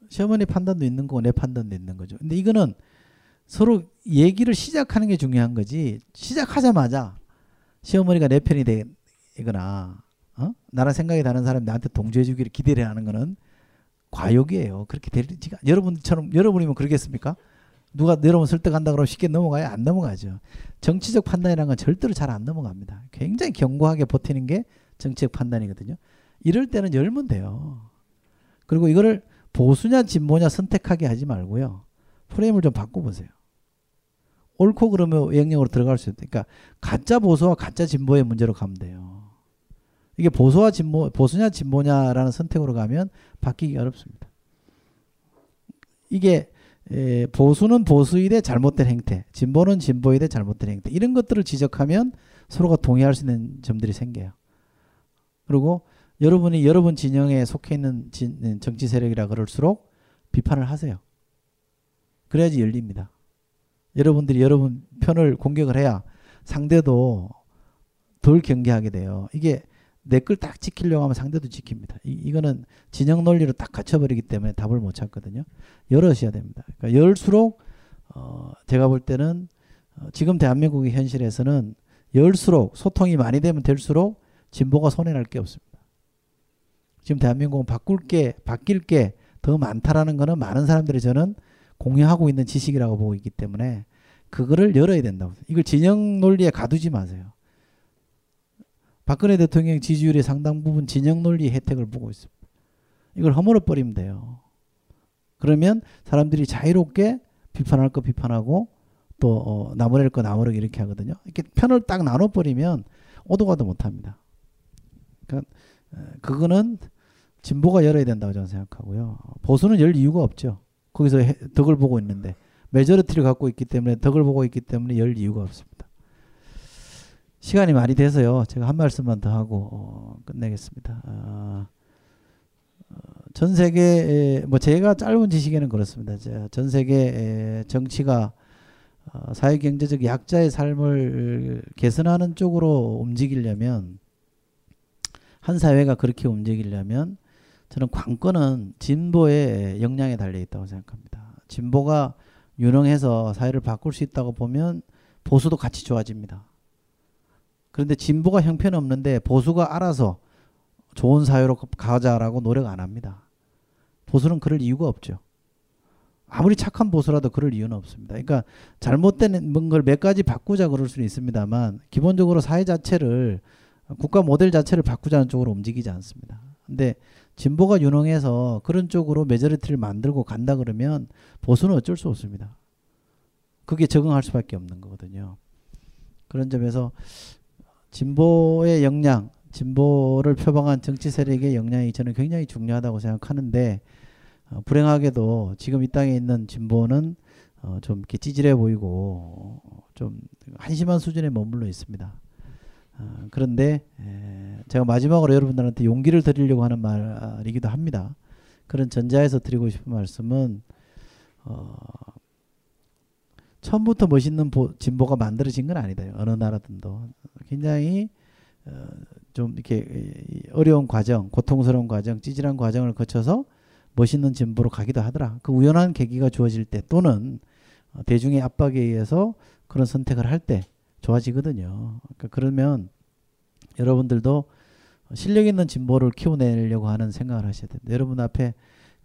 E: 시어머니 판단도 있는 거고 내 판단도 있는 거죠. 근데 이거는 서로 얘기를 시작하는 게 중요한 거지. 시작하자마자 시어머니가 내 편이 되거나 어? 나랑 생각이 다른 사람이 나한테 동조해 주기를 기대를 하는 거는 과욕이에요. 그렇게 되지가 여러분처럼 여러분이면 그러겠습니까? 누가 여러분 설득한다 그러면 쉽게 넘어가요? 안 넘어가죠. 정치적 판단이라는 건 절대로 잘 안 넘어갑니다. 굉장히 견고하게 버티는 게 정치적 판단이거든요. 이럴 때는 열면 돼요. 그리고 이거를 보수냐 진보냐 선택하게 하지 말고요. 프레임을 좀 바꿔보세요. 옳고 그러면 외형적으로 들어갈 수 있다. 그러니까 가짜 보수와 가짜 진보의 문제로 가면 돼요. 이게 보수와 진보, 보수냐 진보냐라는 선택으로 가면 바뀌기 어렵습니다. 이게 에, 보수는 보수일의 잘못된 행태, 진보는 진보일의 잘못된 행태 이런 것들을 지적하면 서로가 동의할 수 있는 점들이 생겨요. 그리고 여러분이 여러분 진영에 속해 있는 진, 정치 세력이라 그럴수록 비판을 하세요. 그래야지 열립니다. 여러분들이 여러분 편을 공격을 해야 상대도 덜 경계하게 돼요. 이게 내 걸 딱 지키려고 하면 상대도 지킵니다. 이, 이거는 진영 논리로 딱 갇혀버리기 때문에 답을 못 찾거든요. 열으셔야 됩니다. 그러니까 열수록 어, 제가 볼 때는 어, 지금 대한민국의 현실에서는 열수록 소통이 많이 되면 될수록 진보가 손해날 게 없습니다. 지금 대한민국은 바꿀 게 바뀔 게 더 많다라는 거는 많은 사람들이 저는 공유하고 있는 지식이라고 보고 있기 때문에 그거를 열어야 된다고. 이걸 진영 논리에 가두지 마세요. 박근혜 대통령 지지율의 상당 부분 진영 논리 혜택을 보고 있습니다. 이걸 허물어 버리면 돼요. 그러면 사람들이 자유롭게 비판할 거 비판하고 또 어, 나무랄 거 나무르기 이렇게 하거든요. 이렇게 편을 딱 나눠 버리면 오도가도 못 합니다. 그러니까 어, 그거는 진보가 열어야 된다고 저는 생각하고요. 보수는 열 이유가 없죠. 거기서 해, 덕을 보고 있는데 majority를 갖고 있기 때문에 덕을 보고 있기 때문에 열 이유가 없습니다. 시간이 많이 돼서요. 제가 한 말씀만 더 하고 어, 끝내겠습니다. 아, 어, 전 세계 뭐 제가 짧은 지식에는 그렇습니다. 전 세계 정치가 어, 사회 경제적 약자의 삶을 개선하는 쪽으로 움직이려면 한 사회가 그렇게 움직이려면 저는 관건은 진보의 역량에 달려 있다고 생각합니다. 진보가 유능해서 사회를 바꿀 수 있다고 보면 보수도 같이 좋아집니다. 그런데 진보가 형편없는데 보수가 알아서 좋은 사회로 가자라고 노력 안 합니다. 보수는 그럴 이유가 없죠. 아무리 착한 보수라도 그럴 이유는 없습니다. 그러니까 잘못된 뭔가를 몇 가지 바꾸자 그럴 수는 있습니다만 기본적으로 사회 자체를 국가 모델 자체를 바꾸자는 쪽으로 움직이지 않습니다. 근데 진보가 유능해서 그런 쪽으로 majority를 만들고 간다 그러면 보수는 어쩔 수 없습니다. 그게 적응할 수밖에 없는 거거든요. 그런 점에서 진보의 역량, 진보를 표방한 정치 세력의 역량이 저는 굉장히 중요하다고 생각하는데 어, 불행하게도 지금 이 땅에 있는 진보는 어, 좀 이렇게 찌질해 보이고 좀 한심한 수준에 머물러 있습니다. 어, 그런데 에, 제가 마지막으로 여러분들한테 용기를 드리려고 하는 말이기도 합니다. 그런 전자에서 드리고 싶은 말씀은 어, 처음부터 멋있는 보, 진보가 만들어진 건 아니다. 어느 나라든도 굉장히 어, 좀 이렇게 어려운 과정, 고통스러운 과정, 찌질한 과정을 거쳐서 멋있는 진보로 가기도 하더라. 그 우연한 계기가 주어질 때 또는 어, 대중의 압박에 의해서 그런 선택을 할 때 좋아지거든요. 그러니까 그러면 여러분들도 실력 있는 진보를 키워내려고 하는 생각을 하셔야 됩니다. 여러분 앞에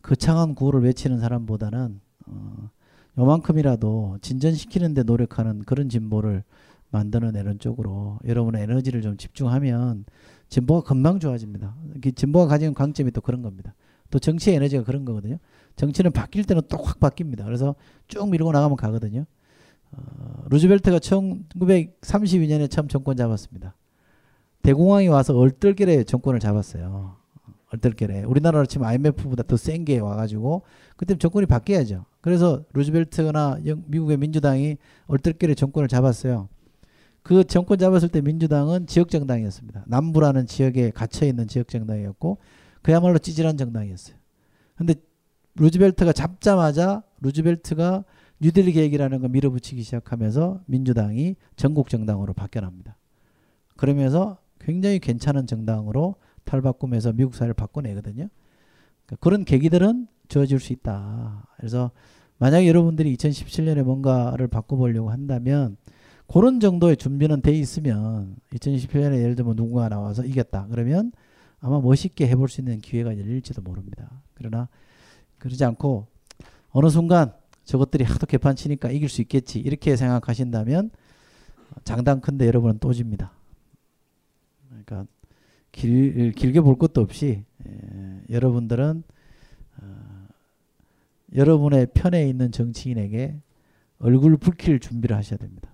E: 거창한 구호를 외치는 사람보다는 어, 요만큼이라도 진전시키는 데 노력하는 그런 진보를 만들어내는 쪽으로 여러분의 에너지를 좀 집중하면 진보가 금방 좋아집니다. 진보가 가지는 강점이 또 그런 겁니다. 또 정치의 에너지가 그런 거거든요. 정치는 바뀔 때는 또 확 바뀝니다. 그래서 쭉 밀고 나가면 가거든요. 어, 루즈벨트가 1932년에 처음 정권 잡았습니다. 대공황이 와서 얼떨결에 정권을 잡았어요. 얼떨결에 우리나라로 치면 IMF보다 더 센 게 와가지고 그때 정권이 바뀌어야죠. 그래서 루즈벨트나 미국의 민주당이 얼떨결에 정권을 잡았어요. 그 정권 잡았을 때 민주당은 지역 정당이었습니다. 남부라는 지역에 갇혀 있는 지역 정당이었고 그야말로 찌질한 정당이었어요. 근데 루즈벨트가 잡자마자 루즈벨트가 뉴딜리 계획이라는 거 밀어붙이기 시작하면서 민주당이 전국 정당으로 바뀌어납니다. 그러면서 굉장히 괜찮은 정당으로 탈바꿈해서 미국 사회를 바꿔내거든요. 그러니까 그런 계기들은 주어질 수 있다. 그래서 만약에 여러분들이 2017년에 뭔가를 바꿔보려고 한다면 그런 정도의 준비는 돼 있으면 2017년에 예를 들면 누군가 나와서 이겼다. 그러면 아마 멋있게 해볼 수 있는 기회가 열릴지도 모릅니다. 그러나 그러지 않고 어느 순간 저것들이 하도 개판 치니까 이길 수 있겠지 이렇게 생각하신다면 장단 큰데 여러분은 또 집니다. 그러니까 길, 길게 볼 것도 없이 에, 여러분들은 어, 여러분의 편에 있는 정치인에게 얼굴 붉힐 준비를 하셔야 됩니다.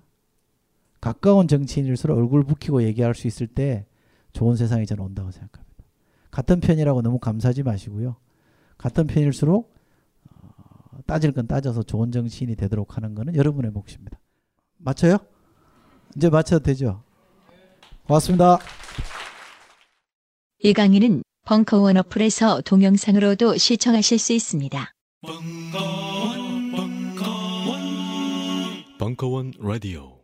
E: 가까운 정치인일수록 얼굴 붉히고 얘기할 수 있을 때 좋은 세상이 저는 온다고 생각합니다. 같은 편이라고 너무 감사하지 마시고요. 같은 편일수록 어, 따질 건 따져서 좋은 정치인이 되도록 하는 것은 여러분의 몫입니다. 맞춰요? 이제 맞춰도 되죠? 고맙습니다.
D: 이 강의는 벙커원 어플에서 동영상으로도 시청하실 수 있습니다.
Q: 벙커원 라디오